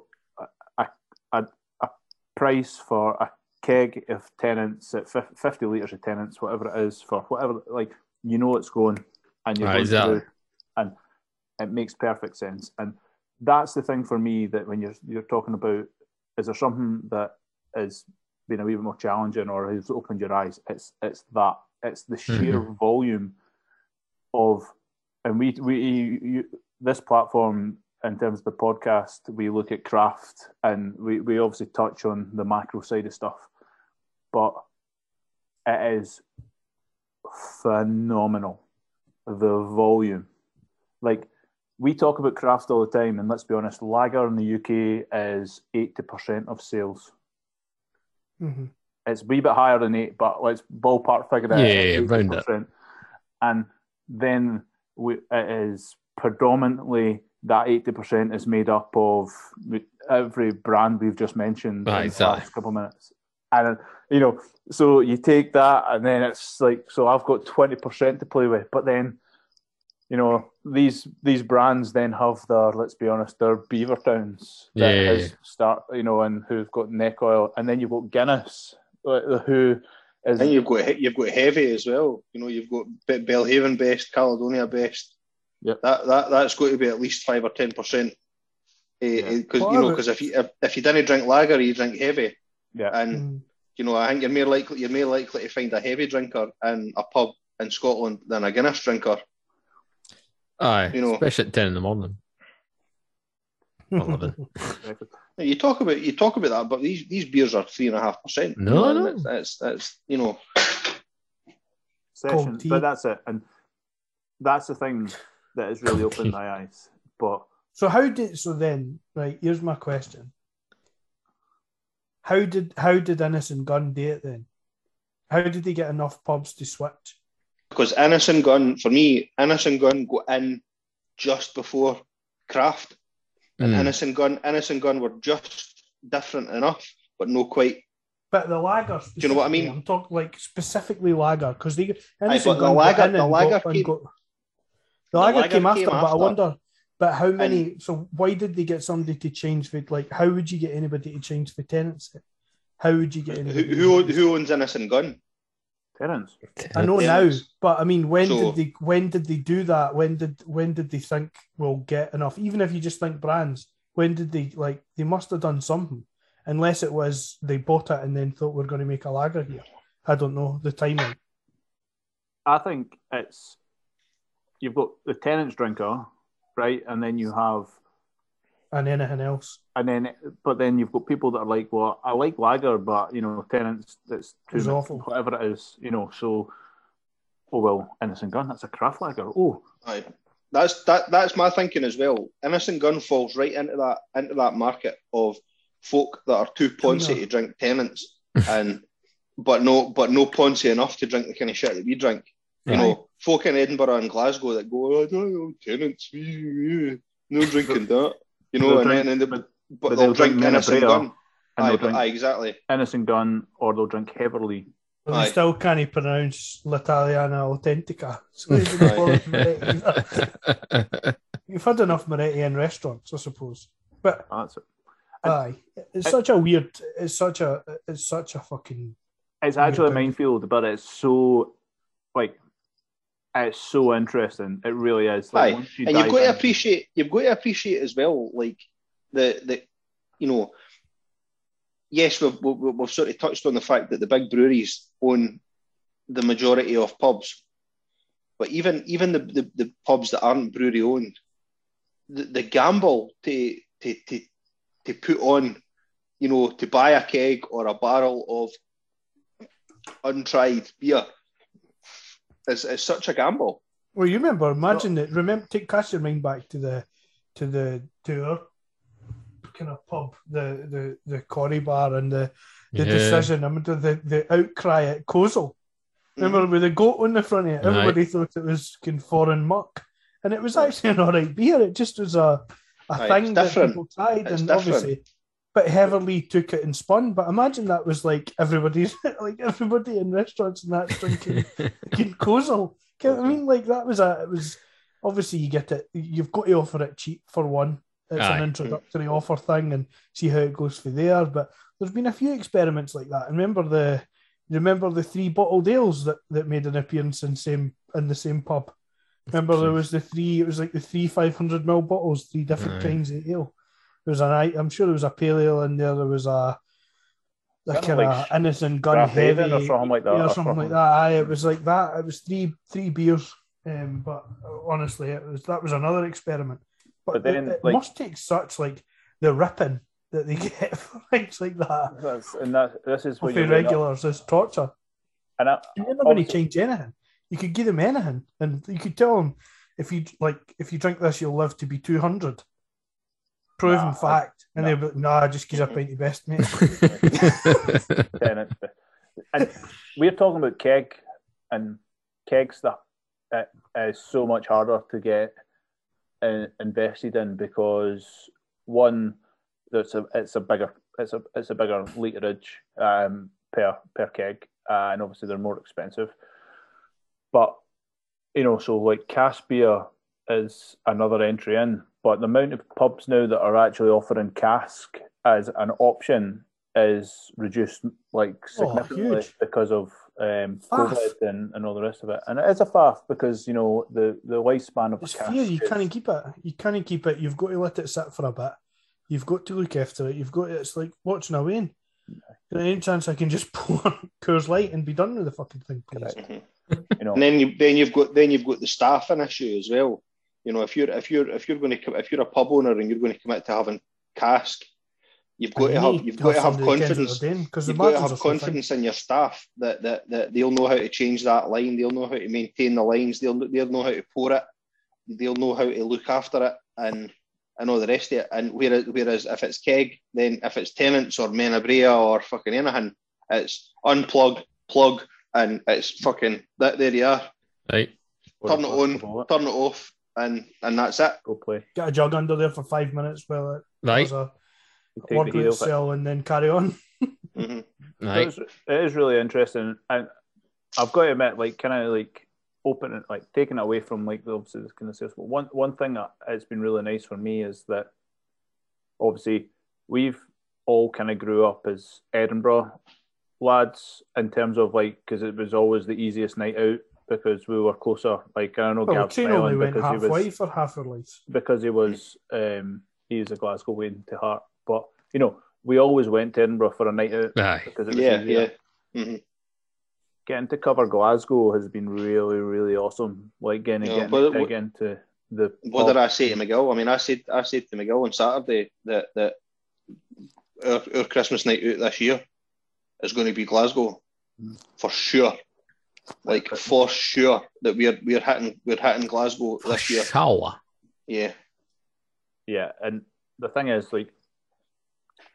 a, a, a price for a keg of Tennent's at 50 litres of Tennent's, whatever it is, for whatever, like, you know it's going, and you're right, going exactly. through, and it makes perfect sense. And that's the thing for me that when you're you're talking about is there something that is been a wee bit more challenging or has opened your eyes? It's it's that it's the sheer mm-hmm. volume of and we we you, this platform in terms of the podcast we look at craft and we, we obviously touch on the macro side of stuff but it is phenomenal the volume like we talk about craft all the time, and let's be honest, lager in the UK is eighty percent of sales. Mm-hmm. It's a wee bit higher than eight, but let's ballpark figure it. Yeah, yeah round it. And then we, it is predominantly that eighty percent is made up of every brand we've just mentioned right, in the last couple of minutes. And you know, so you take that, and then it's like, so I've got twenty percent to play with, but then you know these these brands then have their let's be honest their Beavertowns that yeah, yeah, start you know and who've got neck oil. And then you've got Guinness uh, who is and you've got you've got heavy as well. You know you've got Belhaven best Caledonia best. Yeah that that that's going to be at least five or ten percent. Because eh, you know because if you if, if you didn't drink lager you drink heavy. Yeah. And mm. you know I think you're more likely you're more likely to find a heavy drinker in a pub in Scotland than a Guinness drinker Aye, you know, especially at ten in the morning. I love it. you talk about you talk about that, but these these beers are three and a half percent. No, no, that's that's you know. Session, but that's it, and that's the thing that has really opened my eyes. But so how did so then? Right, here's my question. How did how did Innis-and-Gunn do it then? How did they get enough pubs to switch? Because Innis-and-Gunn for me, Innis-and-Gunn go in just before Craft, and mm. Innis-and-Gunn, Innis-and-Gunn were just different enough, but no quite. But the lager, do you know what I mean? I'm talking like specifically lager because they Innis-and-Gunn the lager, the lager, came, got, The, the lager, lager, came, after, came after, but I wonder. But how many? And, so why did they get somebody to change the like? How would you get anybody to change the tenancy? How would you get anybody? Who who, who owns Innis-and-Gunn? Tennent's. I know Tennent's. now, but I mean, when so, did they? When did they do that? When did when did they think we'll get enough? Even if you just think brands, when did they like? They must have done something, unless it was they bought it and then thought we're going to make a lager here. I don't know the timing. I think it's you've got the Tennent's drinker, right, and then you have and anything else. And then, but then you've got people that are like, well, I like lager, but you know, Tennent's that's too much, awful. whatever it is, you know. So, oh well, Innis-and-Gunn, that's a craft lager. Oh, right. that's that. That's my thinking as well. Innis-and-Gunn falls right into that into that market of folk that are too poncy to drink Tennent's, and but no, but no poncy enough to drink the kind of shit that we drink. You know, folk in Edinburgh and Glasgow that go, oh, I don't know, Tennent's, no drinking that. You know, and drink, then the, but, but they'll, they'll drink, drink Innis-and-Gunn. And aye, drink aye, exactly. Innis-and-Gunn, or they'll drink heavily. But they still can't pronounce L'Italiana Authentica. So You've had enough Moretti in restaurants, I suppose. But that's it. Aye, it's such a weird. It's such a. It's such a fucking. It's actually a minefield, but it's so like it's so interesting. It really is. Like, Aye. You and you've got to appreciate. You've got to appreciate as well, like the the, you know. Yes, we've, we've, we've sort of touched on the fact that the big breweries own the majority of pubs, but even even the, the, the pubs that aren't brewery owned, the, the gamble to, to to to put on, you know, to buy a keg or a barrel of untried beer is, is such a gamble. Well, you remember, imagine it. Remember, take cast your mind back to the to the tour kind of pub, the the the Corrie bar, and the the yeah. decision. I mean, the the outcry at Kozel. Remember mm-hmm. with the goat on the front of it, everybody right. thought it was kind foreign muck, and it was actually an alright beer. It just was a a right. thing that people tried, it's and different. obviously but heavily took it and spun. But imagine that was like everybody's like everybody in restaurants and that drinking fucking Kozel. I mean, like that was a it was obviously you get it. You've got to offer it cheap for one. It's Aye. an introductory offer thing and see how it goes for there. But there's been a few experiments like that. And remember the remember the three bottled ales that, that made an appearance in same in the same pub. Remember there was the three. It was like the three five hundred ml bottles, three different Aye. kinds of ale. There was an I'm sure there was a pale ale in there. There was a like kind of like Innis-and-Gunn heavy or something like that. Yeah, or something like that. Aye, it was like that. It was three three beers. Um, but honestly, it was that was another experiment. But, but then, it, it like, must take such like the ripping that they get for things like that. That's, and that this is what regulars is torture. And I, you're never going to change anything. You could give them anything, and you could tell them if you like if you drink this, you'll live to be two hundred proven nah, fact. And nah. they'll be nah, just because I pint the best, mate. and we're talking about keg and keg stuff. It is so much harder to get in, invested in because one, it's a it's a bigger it's a it's a bigger literage um, per per keg, uh, and obviously they're more expensive. But you know, so like cask beer is another entry in but the amount of pubs now that are actually offering cask as an option is reduced like oh, significantly oh, because of um, COVID and, and all the rest of it. And it is a faff because you know the the lifespan of it's a cask. Fear. You can't keep it. You can't keep it. You've got to let it sit for a bit. You've got to look after it. You've got to, it's like watching a wane. Yeah. Any chance I can just pour Coors Light and be done with the fucking thing, please? you know. And then you then you've got then you've got the staffing issue as well. You know, if you're if you're if you're going to if you're a pub owner and you're going to commit to having cask, you've got to have you've got to have confidence. You've got to have confidence in your staff that, that that they'll know how to change that line. They'll know how to maintain the lines. They'll they'll know how to pour it. They'll know how to look after it and and all the rest of it. And whereas whereas if it's keg, then if it's Tennent's or Menabrea or fucking anything, it's unplug, plug, and it's fucking that. There you are. Right. Turn it on, turn it off, and and that's it. Go play. Get a jug under there for five minutes while it right. a word with cell and then carry on. mm-hmm. right. it is really interesting, and I've got to admit, like, kind of like opening, like taking it away from like the obviously this kind of sales. But one one thing that has been really nice for me is that obviously we've all kind of grew up as Edinburgh lads in terms of like because it was always the easiest night out because we were closer. Like I know well, Gav only went halfway was, for half our lives because he was um, he was a Glasgow Glasgowian to heart. But you know, we always went to Edinburgh for a night out Aye. because it was yeah, easier. yeah. Mm-hmm. Getting to cover Glasgow has been really, really awesome. Like getting, yeah, getting dig into the. What did I say to Miguel? I mean, I said I said to Miguel on Saturday that that our, our Christmas night out this year is going to be Glasgow mm. for sure. Like for sure that we're we're hitting we're hitting Glasgow for this year. Sure. Yeah. Yeah, and the thing is, like,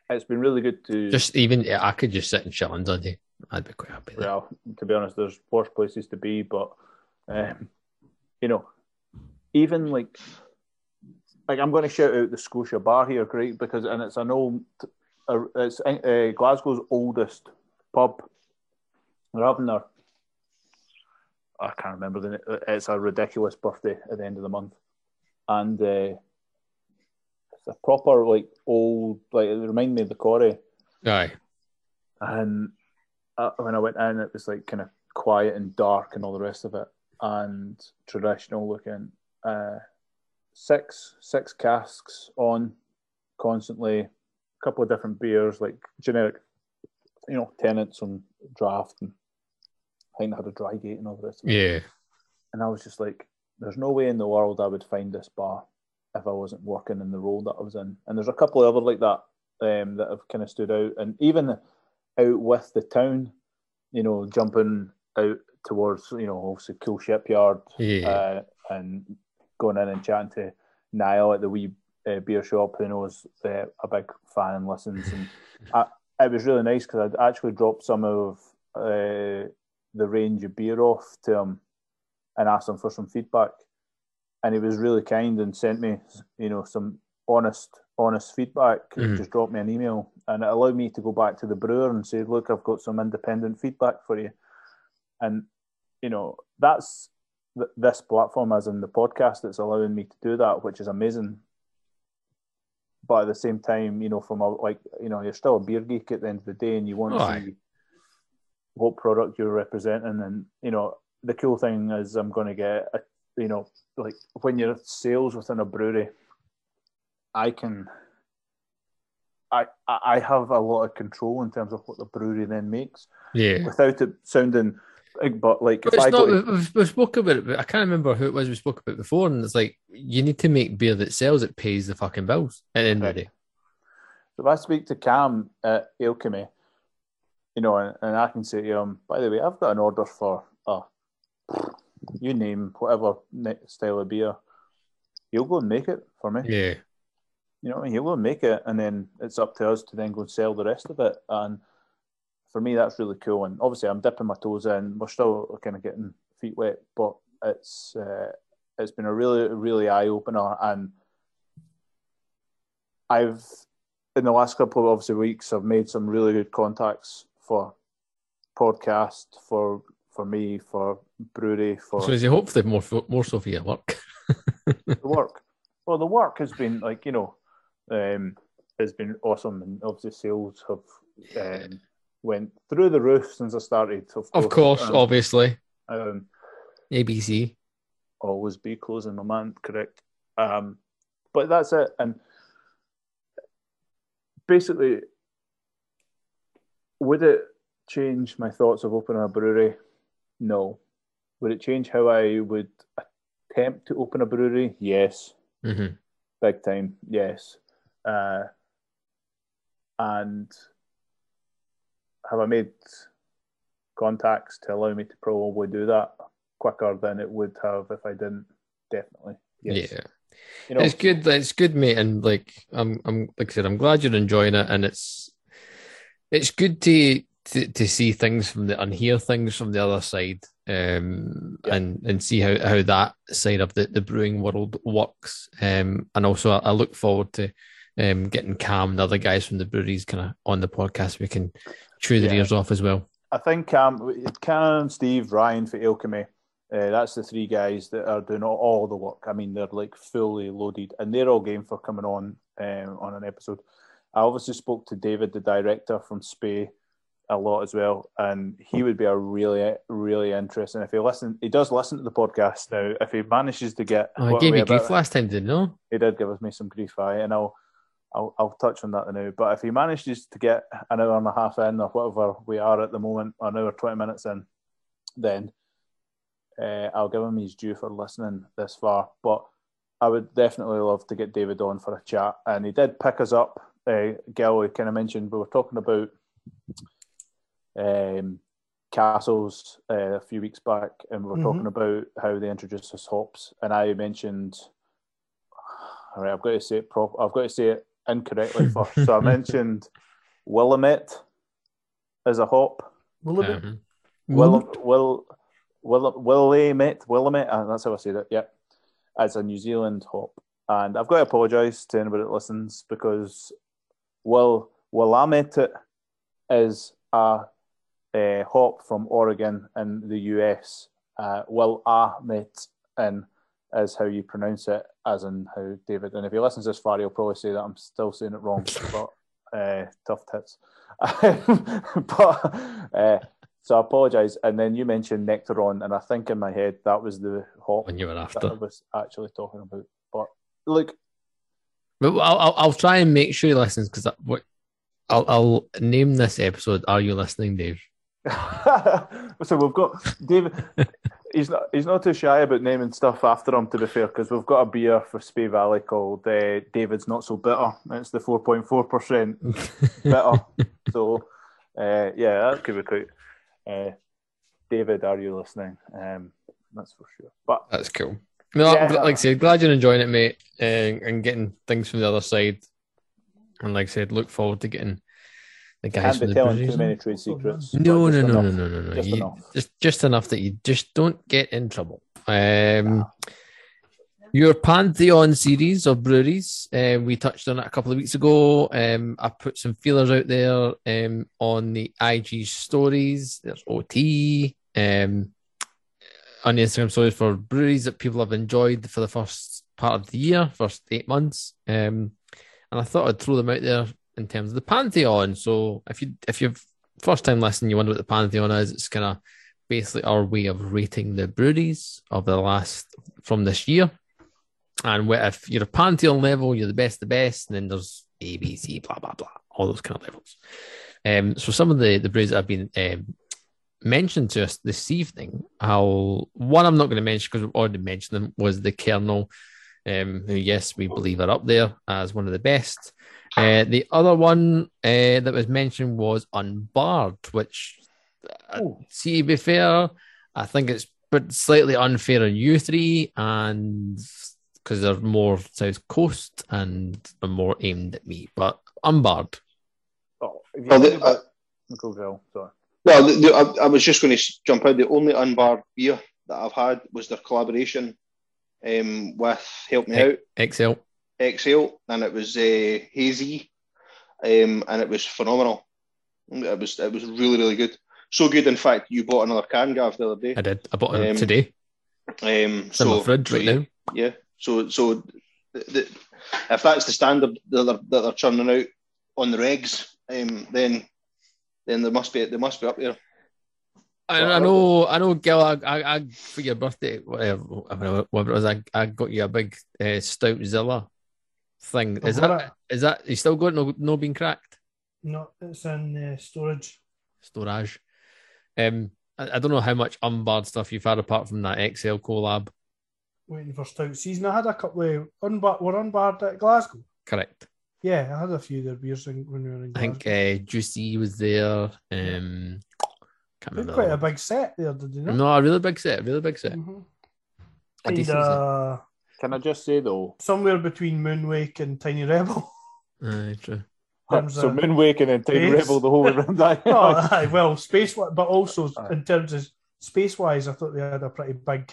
it's been really good to just even I could just sit in Shillings all day. I'd be quite happy. There. Well, to be honest, there's worse places to be, but um, you know, even like like I'm going to shout out the Scotia Bar here, great, because and it's an old, uh, it's uh, Glasgow's oldest pub. They're having their I can't remember the. It's a ridiculous birthday at the end of the month, and uh, it's a proper like old like it reminded me of the quarry. Aye. And uh, when I went in, it was like kind of quiet and dark and all the rest of it, and traditional looking. Uh, six six casks on constantly, a couple of different beers like generic, you know, Tennent's on draft and think they had a Drygate and all the rest of it. Yeah. And I was just like, there's no way in the world I would find this bar if I wasn't working in the role that I was in. And there's a couple of other like that um, that have kind of stood out. And even out with the town, you know, jumping out towards, you know, obviously Cool Shipyard yeah. uh, and going in and chatting to Niall at the wee uh, beer shop who knows uh, a big fan and listens. And I, it was really nice because I'd actually dropped some of uh, the range of beer off to him and asked him for some feedback. And he was really kind and sent me, you know, some honest, honest feedback. Mm-hmm. Just dropped me an email, and it allowed me to go back to the brewer and say, "Look, I've got some independent feedback for you." And you know, that's th- this platform, as in the podcast, that's allowing me to do that, which is amazing. But at the same time, you know, from a like, you know, you're still a beer geek at the end of the day, and you want to see what product you're representing. And you know, the cool thing is I'm going to get, a, you know, like when you're sales within a brewery, I can. I, I have a lot of control in terms of what the brewery then makes. Yeah. Without it sounding big, but like but if I not, to... we, we spoke about it, but I can't remember who it was we spoke about before, and it's like you need to make beer that sells, it pays the fucking bills at the end of the day. So if I speak to Cam at Alchemy, you know, and, and I can say to him, by the way, I've got an order for, uh, you name whatever style of beer, he'll go and make it for me. Yeah. You know, he'll go and make it, and then it's up to us to then go and sell the rest of it. And for me, that's really cool. And obviously, I'm dipping my toes in. We're still kind of getting feet wet, but it's uh, it's been a really, really eye opener. And I've in the last couple of obviously weeks, I've made some really good contacts for podcast, for for me, for brewery, for. So is you hopefully more more so for your work? the work. Well, the work has been like you know, um, has been awesome, and obviously sales have um, went through the roof since I started. Of course, of course um, obviously. Um, ABC. Always be closing my man, correct. Um, but that's it, and basically would it change my thoughts of opening a brewery? No. Would it change how I would attempt to open a brewery? Yes. Mm-hmm. Big time, yes. Uh, and have I made contacts to allow me to probably do that quicker than it would have if I didn't? Definitely. Yes. Yeah. You know, it's good. It's good, mate. And like, I'm, I'm, like I said, I'm glad you're enjoying it, and it's, it's good to to, to see things from the and hear things from the other side um, yeah. and and see how, how that side of the, the brewing world works um, and also I, I, look forward to um, getting Cam and other guys from the breweries kind of on the podcast we can chew their yeah. ears off as well I think Cam Cam Steve Ryan for Alchemy Uh, that's the three guys that are doing all, all, the work. I mean, they're like fully loaded, and they're all game for coming on um, on an episode. I obviously spoke to David, the director from Spey, a lot as well, and he would be a really, really interesting. If he listen, he does listen to the podcast now. If he manages to get, oh, he gave me grief last time, didn't he? He did give us me some grief, I and I'll, I'll, I'll touch on that now. But if he manages to get an hour and a half in, or whatever we are at the moment, an hour twenty minutes in, then uh, I'll give him his due for listening this far. But I would definitely love to get David on for a chat, and he did pick us up. Uh, Gil, kind of mentioned we were talking about um, Castles uh, a few weeks back, and we were mm-hmm. talking about how they introduced us hops, and I mentioned. All right, I've got to say it prop. I've got to say it incorrectly first. so I mentioned Willamette as a hop. Willamette. Um, Will Will Will Willamette Willamette. Uh, that's how I said it. Yeah, as a New Zealand hop, and I've got to apologise to anybody that listens because Will Willamette is a uh, hop from Oregon in the US. Uh, Will Ahmet in is how you pronounce it, as in how David. And if he listens this far, he'll probably say that I'm still saying it wrong. but uh, tough tits. but uh, so I apologise. And then you mentioned Nectaron, and I think in my head that was the hop when you were after. I was actually talking about. But look, but I'll, I'll, I'll try and make sure he listens because I'll, I'll name this episode. Are you listening, Dave? so we've got David. he's not he's not too shy about naming stuff after him. To be fair, because we've got a beer for Spey Valley called uh, David's Not So Bitter. It's the four point four percent bitter. So uh, yeah, that could be quite. Uh, David, are you listening? Um, that's for sure. But that's cool. No, yeah, like I said, glad you're enjoying it, mate, uh, and getting things from the other side. And like I said, look forward to getting the guys Can't be telling too many trade secrets. No, no, no, no, no, no, no, Just, you, enough. just just enough that you just don't get in trouble. Um, your Pantheon series of breweries, um, we touched on it a couple of weeks ago. Um, I put some feelers out there um, on the IG stories. There's OT um, on Instagram stories for breweries that people have enjoyed for the first part of the year, first eight months. Um, and I thought I'd throw them out there in terms of the Pantheon. So if you if you've first time listening, you wonder what the Pantheon is, it's kind of basically our way of rating the breweries of the last from this year. And if you're a Pantheon level, you're the best, the best, and then there's A, B, C, blah blah blah, all those kind of levels. Um, so some of the the breweries that have been um, mentioned to us this evening, how one I'm not going to mention because we've already mentioned them was the Kernel, um, who yes we believe are up there as one of the best. Uh, the other one uh, that was mentioned was Unbarred, which, uh, see, to be fair, I think it's but slightly unfair on you three, and because they're more South Coast and are more aimed at me. But Unbarred. Oh, well, the, uh, go, go. Sorry. Well, the, the, I, I, was just going to jump out. The only unbarred beer that I've had was their collaboration um, with Help Me Out. Excel. Exhale, and it was uh, hazy, um, and it was phenomenal. It was it was really really good. So good, in fact, you bought another can, Gav, the other day. I did. I bought it um, today. Um, so, in my fridge right now. Yeah. So so, the, the, if that's the standard that they're, that they're churning out on the regs, um, then then there must be they must be up there. I, I know, I know, Gil. I, I, I, for your birthday, whatever, whatever it was, I, I got you a big uh, stout Zilla thing. Is that is that you still got no no being cracked? No, it's in uh, storage. Storage. Um, I, I, don't know how much unbarred stuff you've had apart from that XL collab. Waiting for stout season. I had a couple of unbar were unbarred at Glasgow. Correct. Yeah, I had a few there beers when we were in Glasgow. I think uh, Juicy was there. Um, can't remember. Quite a big set there, did you know? No, a really big set, really big set. Mm-hmm. And, uh, can I just say though, somewhere between Moonwake and Tiny Rebel. Aye, true. so Moonwake and then Tiny space. Rebel the whole way around that. oh, aye, well, space, but also aye. in terms of space wise, I thought they had a pretty big.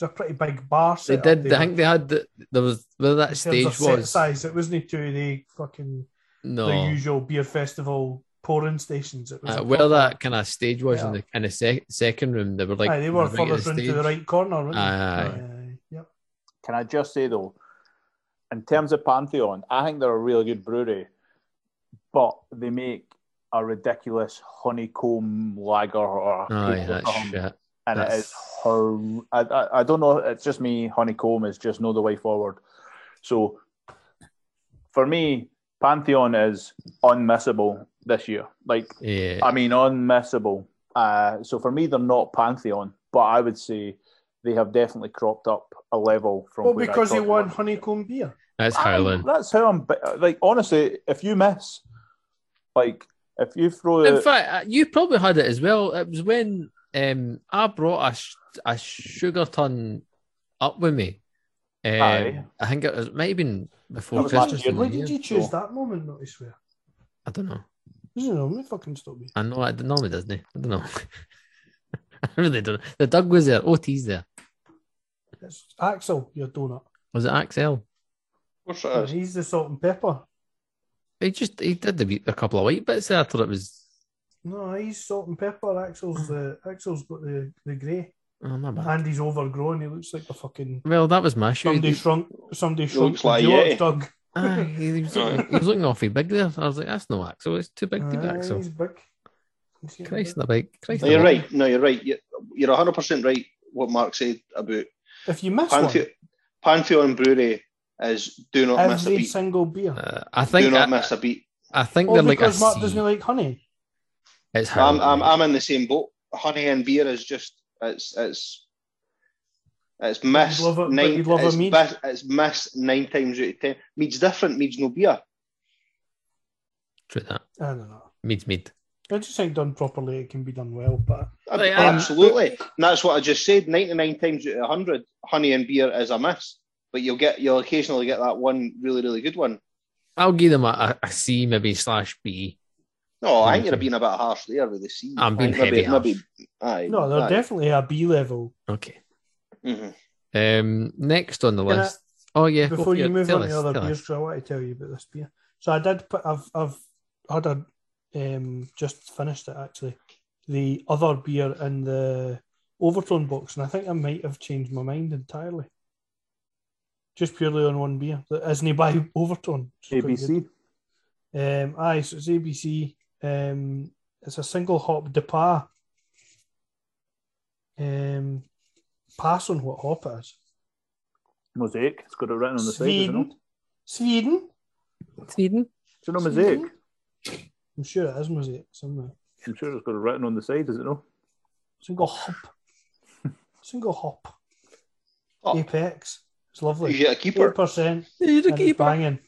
It's a pretty big bar. They did. I think they had. The, there was where that stage was size. It wasn't to the fucking no the usual beer festival pouring stations. It was uh, where that kind of stage was yeah. in the in the sec- second room, they were like aye, they were further into the right corner. Weren't aye, aye. aye. Yep. Can I just say though, in terms of Pantheon, I think they're a really good brewery, but they make a ridiculous honeycomb lager or oh, yeah, that's shit. And that's... it is her. I, I, I don't know. It's just me. Honeycomb is just no the way forward. So for me, Pantheon is unmissable this year. Like, yeah. I mean, unmissable. Uh, so for me, they're not Pantheon, but I would say they have definitely cropped up a level from. Well, because they won honeycomb beer. That's Howland. That's how I'm. Like, honestly, if you miss, like, if you throw. In fact, uh, you probably had it as well. It was when um, I brought a, a sugar ton up with me. Um, I think it, was, it might have been before Christmas. Why did you choose so. that moment, not I swear? I don't know. Doesn't normally fucking stop me. I know, it normally doesn't. I don't know. I really don't. The Doug was there. OT's there. It's Axel, your donut. Was it Axel? What's that? He's the salt and pepper. He just he did the, a couple of white bits there. I thought it was. No, he's salt and pepper. Axel's the Axel's got the the grey. Oh, my bad. And he's overgrown. He looks like a fucking. Well, that was my shoe. Somebody shrunk. Somebody shrunk. Looks like yeah. Doug. Ah, he, was looking, he was looking awfully big there. I was like, that's no Axel. It's too big to be Axel. He's big. Christ the bike. Christ no, you're right. No, you're right. You're, you're 100% right what Mark said about if you miss Panthe- one. Pantheon Brewery is do not Every miss a beat. single beer. Uh, I think do not I, miss a beat. I think oh, they're like because Mark C. doesn't like honey. It's I'm, I'm, I'm in the same boat. Honey and beer is just it's it's it's missed love it, nine. love a It's, mead. bis- it's missed nine times out of ten. Mead's different. Mead's no beer. True that. I don't know. Mead's mead. I just think done properly, it can be done well. But Like, um, Absolutely, and that's what I just said. Ninety-nine times out of hundred, honey and beer is a miss. But you'll get you'll occasionally get that one really really good one. I'll give them a, a C, maybe slash B. No, I think you're Okay. being a bit harsh there with the C. I'm being I think maybe, heavy harsh. maybe, aye, no, they're aye. definitely a B level. Okay. Mhm. Um, next on the Can I- list. oh yeah. Before you move on us, to other beers, us. 'cause I want to tell you about this beer. So I did put. I've I've had a um just finished it actually. The other beer in the Overtone box, and I think I might have changed my mind entirely. Just purely on one beer that isn't by Overtone. which is quite good. ABC. Um, aye, so it's ABC. Um, it's a single hop DIPA. Um, pass on what hop it is. Mosaic. It's got it written on the side. Sweden. Sweden. Sweden. Do you know Mosaic? I'm sure it is mosaic somewhere. I'm sure it's got it written on the side. Is it no? Single hop. Single hop. Oh, Apex. It's you lovely. get a keeper. Eight percent. He's a And it's keeper. banging.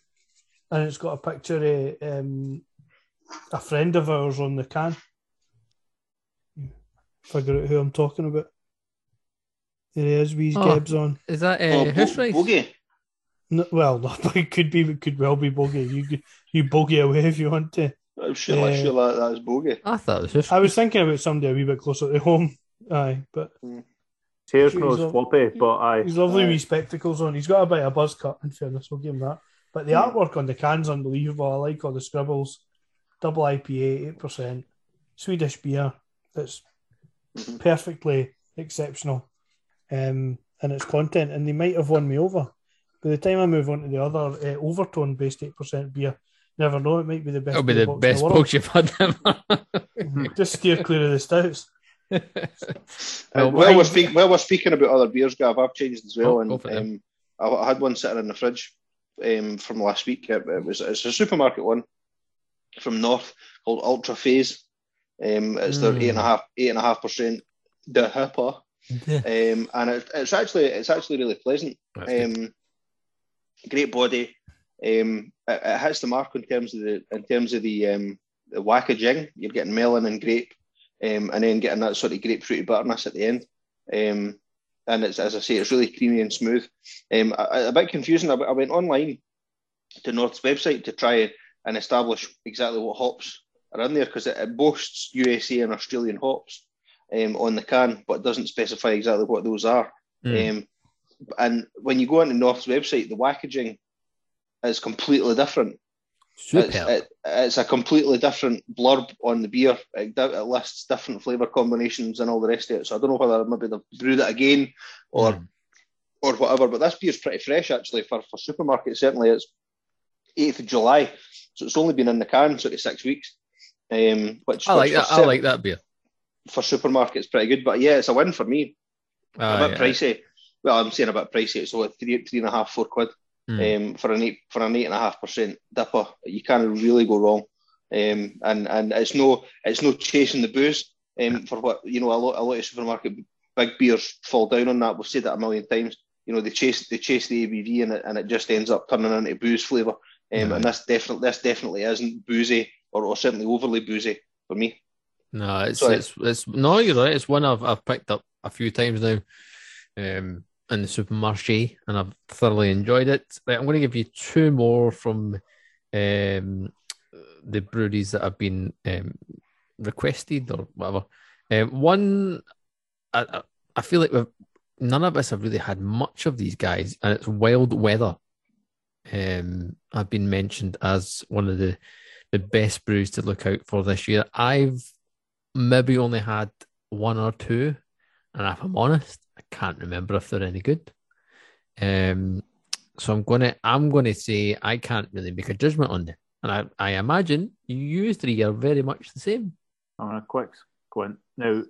And it's got a picture of um, a friend of ours on the can. Figure out who I'm talking about. There he is, with his Oh. Gebs on. Is that uh, Oh, House bo- Rice? bogey. No, well, it could be, it could well be bogey. You you bogey away if you want to. I'm sure, I'm Uh, sure that, that's bogey. I thought it was House I was thinking about somebody a wee bit closer to home. Aye, but Hair's He's not a- floppy, but I. he's lovely Aye. wee spectacles on. He's got a bit of buzz cut, in fairness, we'll give him that. But the artwork on the can's unbelievable. I like all the scribbles. Double IPA, 8%. Swedish beer. That's Mhm. perfectly exceptional um, in its content. And they might have won me over. By the time I move on to the other uh, overtone based 8% beer, never know, it might be the best It'll be the box best world. box you've had. them. Just steer clear of the stouts. Uh, Well, well, we're speak, well, we're speaking about other beers, Gav. I've changed as well, Oh, and go for it um, I, I had one sitting in the fridge um, from last week. It, it was it's a supermarket one from North called Ultra Phase. Um, it's their Mm. eight and a half eight and a half percent de hipper, um, and it, it's actually it's actually really pleasant. Um, great body. Um, it, it hits the mark in terms of the in terms of the um, the wackaging. You're getting melon and grape, um, and then getting that sort of grapefruity bitterness at the end. Um, and it's as I say, it's really creamy and smooth. Um, a, a bit confusing. I, I went online to North's website to try and establish exactly what hops are in there because it, it boasts USA and Australian hops um, on the can, but it doesn't specify exactly what those are. Mm. Um, and when you go on onto North's website, the packaging is completely different. It's, it, it's, a completely different blurb on the beer. It, it, lists different flavour combinations and all the rest of it. So I don't know whether maybe they've brewed it again or mm. or whatever. But this beer's pretty fresh actually for, for supermarket. Certainly, it's 8th of July, so it's only been in the can sort of six weeks. Um, which I like which that. I like that beer for supermarkets. Pretty good, but yeah, it's a win for me. Uh, a bit yeah. pricey. Well, I'm saying a bit pricey. It's only three three and a half four quid mm. um, for an eight for an eight and a half percent DIPA. You can't really go wrong. Um, and and it's no it's no chasing the booze. Um, for what you know, a lot a lot of supermarket big beers fall down on that. We've said that a million times. You know, they chase they chase the ABV and it and it just ends up turning into booze flavour. Um. And this definitely this definitely isn't boozy or, or certainly overly boozy for me. No, it's, it's it's no, you're right. It's one I've I've picked up a few times now. Um, in the supermarché, and I've thoroughly enjoyed it. Right, I'm going to give you two more from um, the breweries that have been um, requested or whatever. Um, one, I, I feel like none of us have really had much of these guys, and it's Wild Weather. Um, I've been mentioned as one of the the best brews to look out for this year. I've maybe only had one or two, and if I'm honest, I can't remember if they're any good. Um, so I'm gonna I'm gonna say I can't really make a judgment on them, and I, I imagine you three are very much the same. I'm gonna quick Quint. Now,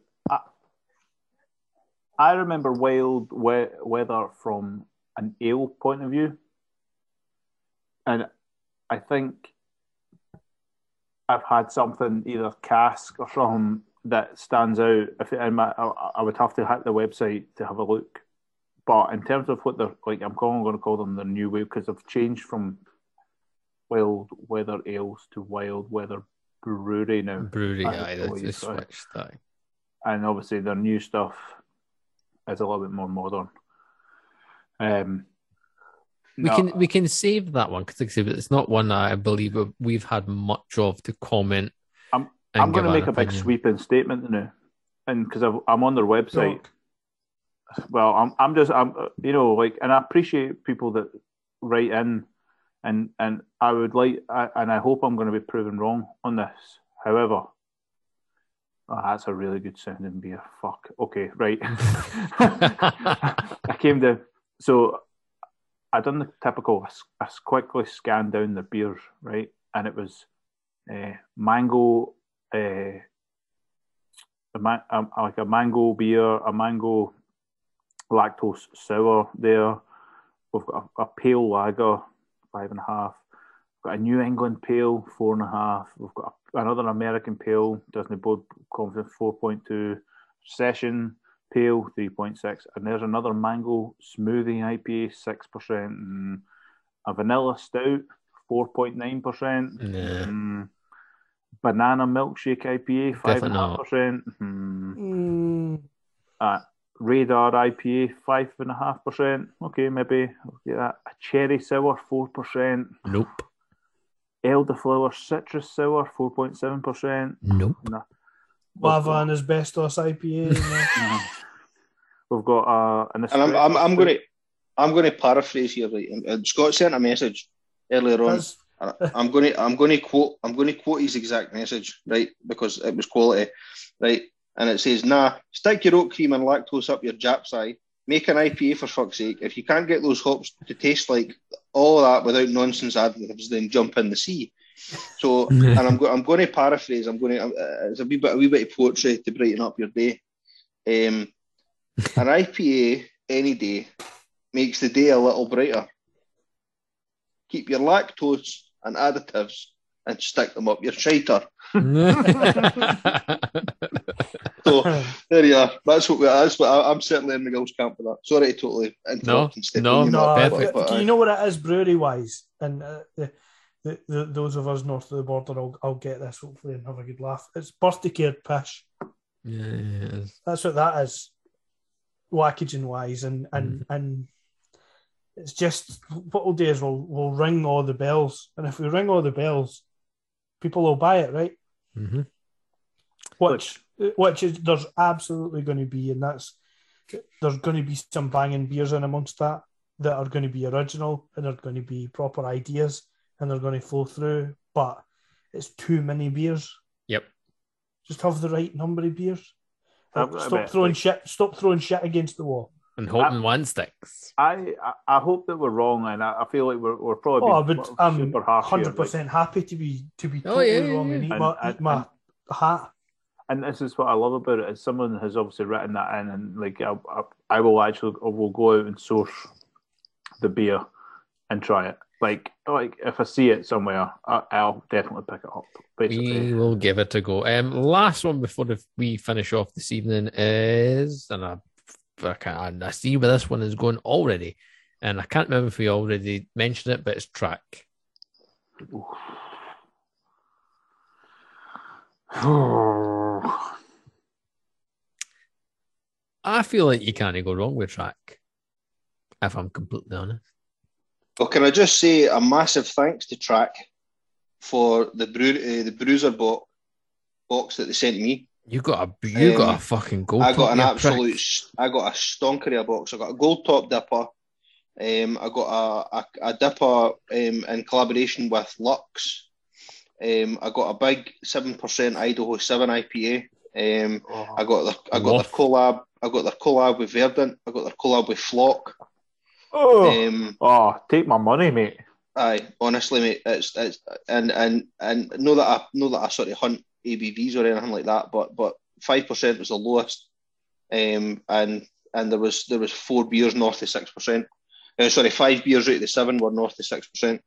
I, remember wild we- weather from an ale point of view, and I think I've had something either cask or from that stands out. If it, my, I, I, would have to hit the website to have a look. But in terms of what they're like, I'm calling, going to call them the new wave because they've changed from wild weather ales to wild weather brewery now. Brewery, aye, they switched that. And obviously, their new stuff is a little bit more modern. Um, we can we can save that one because it's not one I believe we've had much of to comment I'm I'm going to make a big sweeping statement now, and because I'm on their website. No. Well, I'm I'm just I'm you know like, and I appreciate people that write in, and and I would like, I, and I hope I'm going to be proven wrong on this. However, Oh, that's a really good sounding beer. Fuck. Okay, right. I came to so I done the typical. I quickly scanned down the beers, right, and it was uh, mango uh, a, man, a, like a mango beer, a mango lactose sour there. We've got a, a pale lager, five and a half. We've got a New England pale, four and a half. We've got a, another American pale, Disney Board Confidence, 4.2. Session pale, 3.6. And there's another mango smoothie IPA, 6%. And a vanilla stout, 4.9%. Yeah. Um, banana milkshake IPA, five and a half percent. Hmm. Mm. Uh, Radar IPA, five and a half percent. Okay, maybe I'll get that. A cherry sour, four percent. Nope. Elderflower citrus sour, four point seven percent. Nope. Lava and asbestos IPA. We've got uh, an. And I'm, I'm, I'm going to I'm going to paraphrase here. Right? and Scott sent a message earlier on. I'm going to I'm going to quote I'm going to quote his exact message, right? Because it was quality, right? And it says, "Nah, stick your oat cream and lactose up your Jap's eye. Make an IPA for fuck's sake. If you can't get those hops to taste like all that without nonsense additives then jump in the sea." So, and I'm going I'm going to paraphrase. I'm going to uh, it's a wee bit a wee bit of poetry to brighten up your day. Um, an IPA any day makes the day a little brighter. Keep your lactose and additives and stick them up your shiter. so there you are. That's what we. That's what I, am certainly in Miguel's camp for that. Sorry to totally interrupt no, and no, no. But, do you know what it is brewery wise? And uh, the, the, the, those of us north of the border, I'll, I'll get this hopefully and have a good laugh. It's birthday cared pish. Yeah, yeah that's what that is, packaging wise, and and mm. and it's just what we'll do is we'll we'll ring all the bells, and if we ring all the bells, people will buy it, right? Mm-hmm. Which which is there's absolutely going to be, and that's there's going to be some banging beers in amongst that that are going to be original and are going to be proper ideas, and they're going to flow through, but it's too many beers. Yep. Just have the right number of beers. stop throwing like, shit. Stop throwing shit against the wall. And hoping I, one sticks. I, I hope that we're wrong, and I, I feel like we're, we're probably. Oh, I would, I'm hundred percent like, happy to be to be oh, totally oh, yeah, wrong yeah. and eat and, my, and, eat my hat. And this is what I love about it is someone has obviously written that in, and like I, I, I will actually I will go out and source the beer and try it. Like, like if I see it somewhere, I, will definitely pick it up. Basically. We will give it a go. Um, last one before we finish off this evening is, and I, I, I see where this one is going already, and I can't remember if we already mentioned it, but it's track. I feel like you can't go wrong with track, if I'm completely honest. Well, can I just say a massive thanks to Track for the brew, uh, the Bruiser box box that they sent me. You got a you um, got a um, fucking gold. I got an absolute. Prick. I got a stonkery of box. I got a gold top DIPA. Um, I got a, a, a DIPA um, in collaboration with Lux. Um, I got a big seven percent Idaho Seven IPA. Um, oh, I got the, I got their collab. I got their collab with Verdant. I got their collab with Flock. Oh, um, oh, take my money, mate. Aye, honestly, mate, it's it's and and and know that I know that I sort of hunt ABVs or anything like that, but but five percent was the lowest, um, and and there was there was four beers north of six percent. Uh, sorry, five beers right of the seven were north of six percent.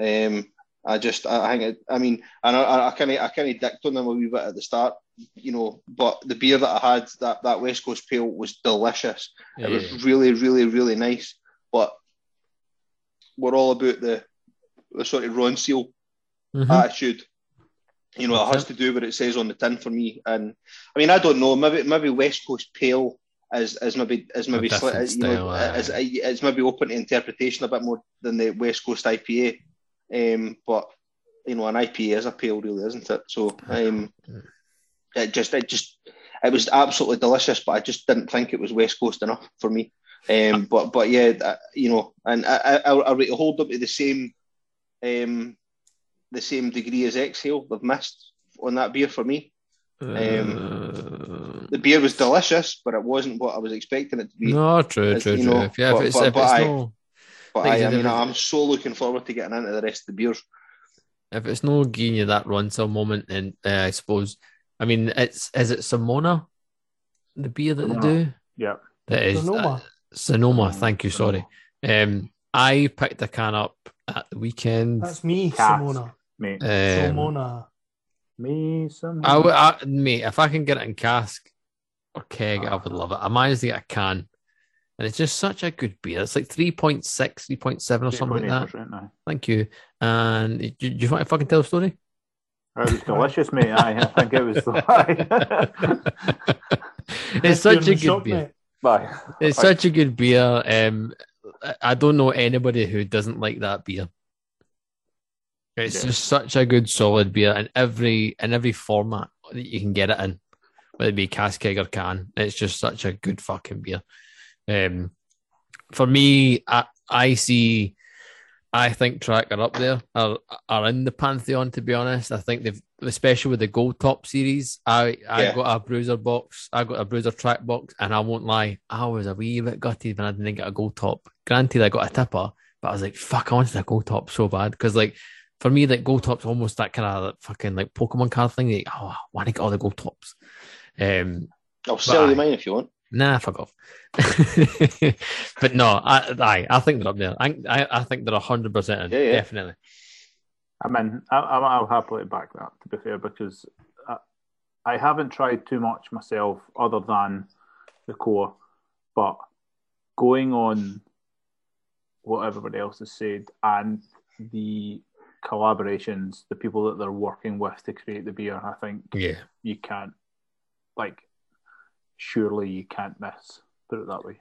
Um, I just I think it, I mean, and I, I kind of I kind of dicked on them a wee bit at the start, you know. But the beer that I had, that that West Coast Pale, was delicious. Yeah. It was really, really, really nice but we're all about the the sort of Ronseal mm-hmm. attitude. You know, it has to do what it says on the tin for me. And I mean, I don't know. Maybe maybe West Coast Pale is is maybe is maybe sli- you know is, is maybe open to interpretation a bit more than the West Coast IPA. Um, but you know, an IPA is a pale, really, isn't it? So um, it just it just it was absolutely delicious, but I just didn't think it was West Coast enough for me. Um, but but yeah, you know, and I, I, I hold up to the same um, the same degree as Exale. They've missed on that beer for me. Um, uh, the beer was delicious, but it wasn't what I was expecting it to be. No, true, as, true, true. Know, yeah, but, if it's, but, if but it's I, no, but I, I mean, I'm so looking forward to getting into the rest of the beers. If it's no giving you that Ronseal moment, then uh, I suppose, I mean, it's is it Simona, the beer that they do? Yeah, that is. Sonoma. Uh, Sonoma, thank you. Sorry. Um, I picked a can up at the weekend. That's me, Cat. Simona. Mate. Um, Simona. Me, Simona. I, I, mate, if I can get it in cask or keg, I would love it. I managed to get a can. And it's just such a good beer. It's like 3.6, 3.7 or something like that. Now. Thank you. And do, do you want to fucking tell a story? It was delicious, mate. I, I think it was. it's such a good beer. Mate. Bye. It's Bye. such a good beer. Um, I don't know anybody who doesn't like that beer. It's yeah. just such a good solid beer in every in every format that you can get it in, whether it be cask keg or can. It's just such a good fucking beer. Um, for me, I, I see I think Track are up there, are are in the pantheon. To be honest, I think they've, especially with the Gold Top series. I I yeah. got a Bruiser box, I got a Bruiser Track box, and I won't lie, I was a wee bit gutted when I didn't get a Gold Top. Granted, I got a tipper, but I was like, fuck, I wanted a Gold Top so bad because like for me, like Gold Top's almost that kind of like, fucking like Pokemon card thing. Like, oh, I want to get all the Gold Tops. Um, I'll sell you mine if you want. Nah, fuck off. but no, I, I, I think they're up there. I, I, I think they're hundred percent yeah, yeah. definitely. I mean, I, I'll happily back that. To be fair, because I, I haven't tried too much myself, other than the core, but going on what everybody else has said and the collaborations, the people that they're working with to create the beer, I think yeah, you can't like surely you can't miss. Put it that way.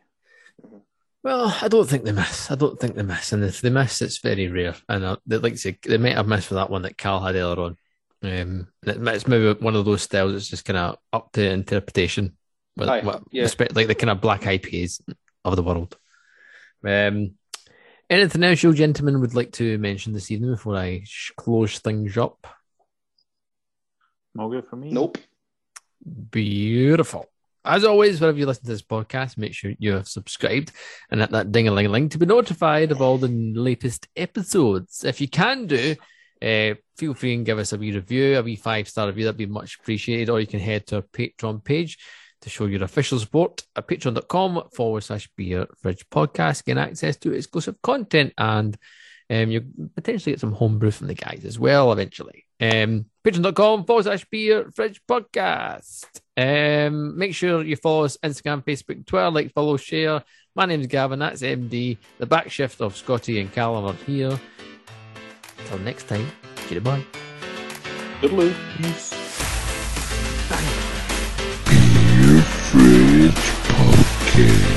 Well, I don't think they miss. I don't think they miss, and if they miss, it's very rare. And uh, they like to say they might have missed for that one that Cal had earlier on. Um, it's maybe one of those styles that's just kind of up to interpretation. With, Aye, what, yeah. like the kind of black IPAs of the world. Um, Anything else you gentlemen would like to mention this evening before I close things up? No good for me. Nope. Beautiful. As always, whenever you listen to this podcast, make sure you have subscribed and hit that ding a ling ling to be notified of all the latest episodes. If you can do, uh, feel free and give us a wee review, a wee five star review. That'd be much appreciated. Or you can head to our Patreon page to show your official support at patreon.com forward slash beer fridge podcast. Get access to exclusive content and um, you potentially get some homebrew from the guys as well eventually. Um, patreon.com forward slash beer fridge podcast. Um, make sure you follow us Instagram, Facebook, Twitter, like, follow, share. My name's Gavin, that's MD. The back shift of Scotty and Callum are here. Till next time, goodbye. Goodbye. Peace. Beer Fridge Podcast.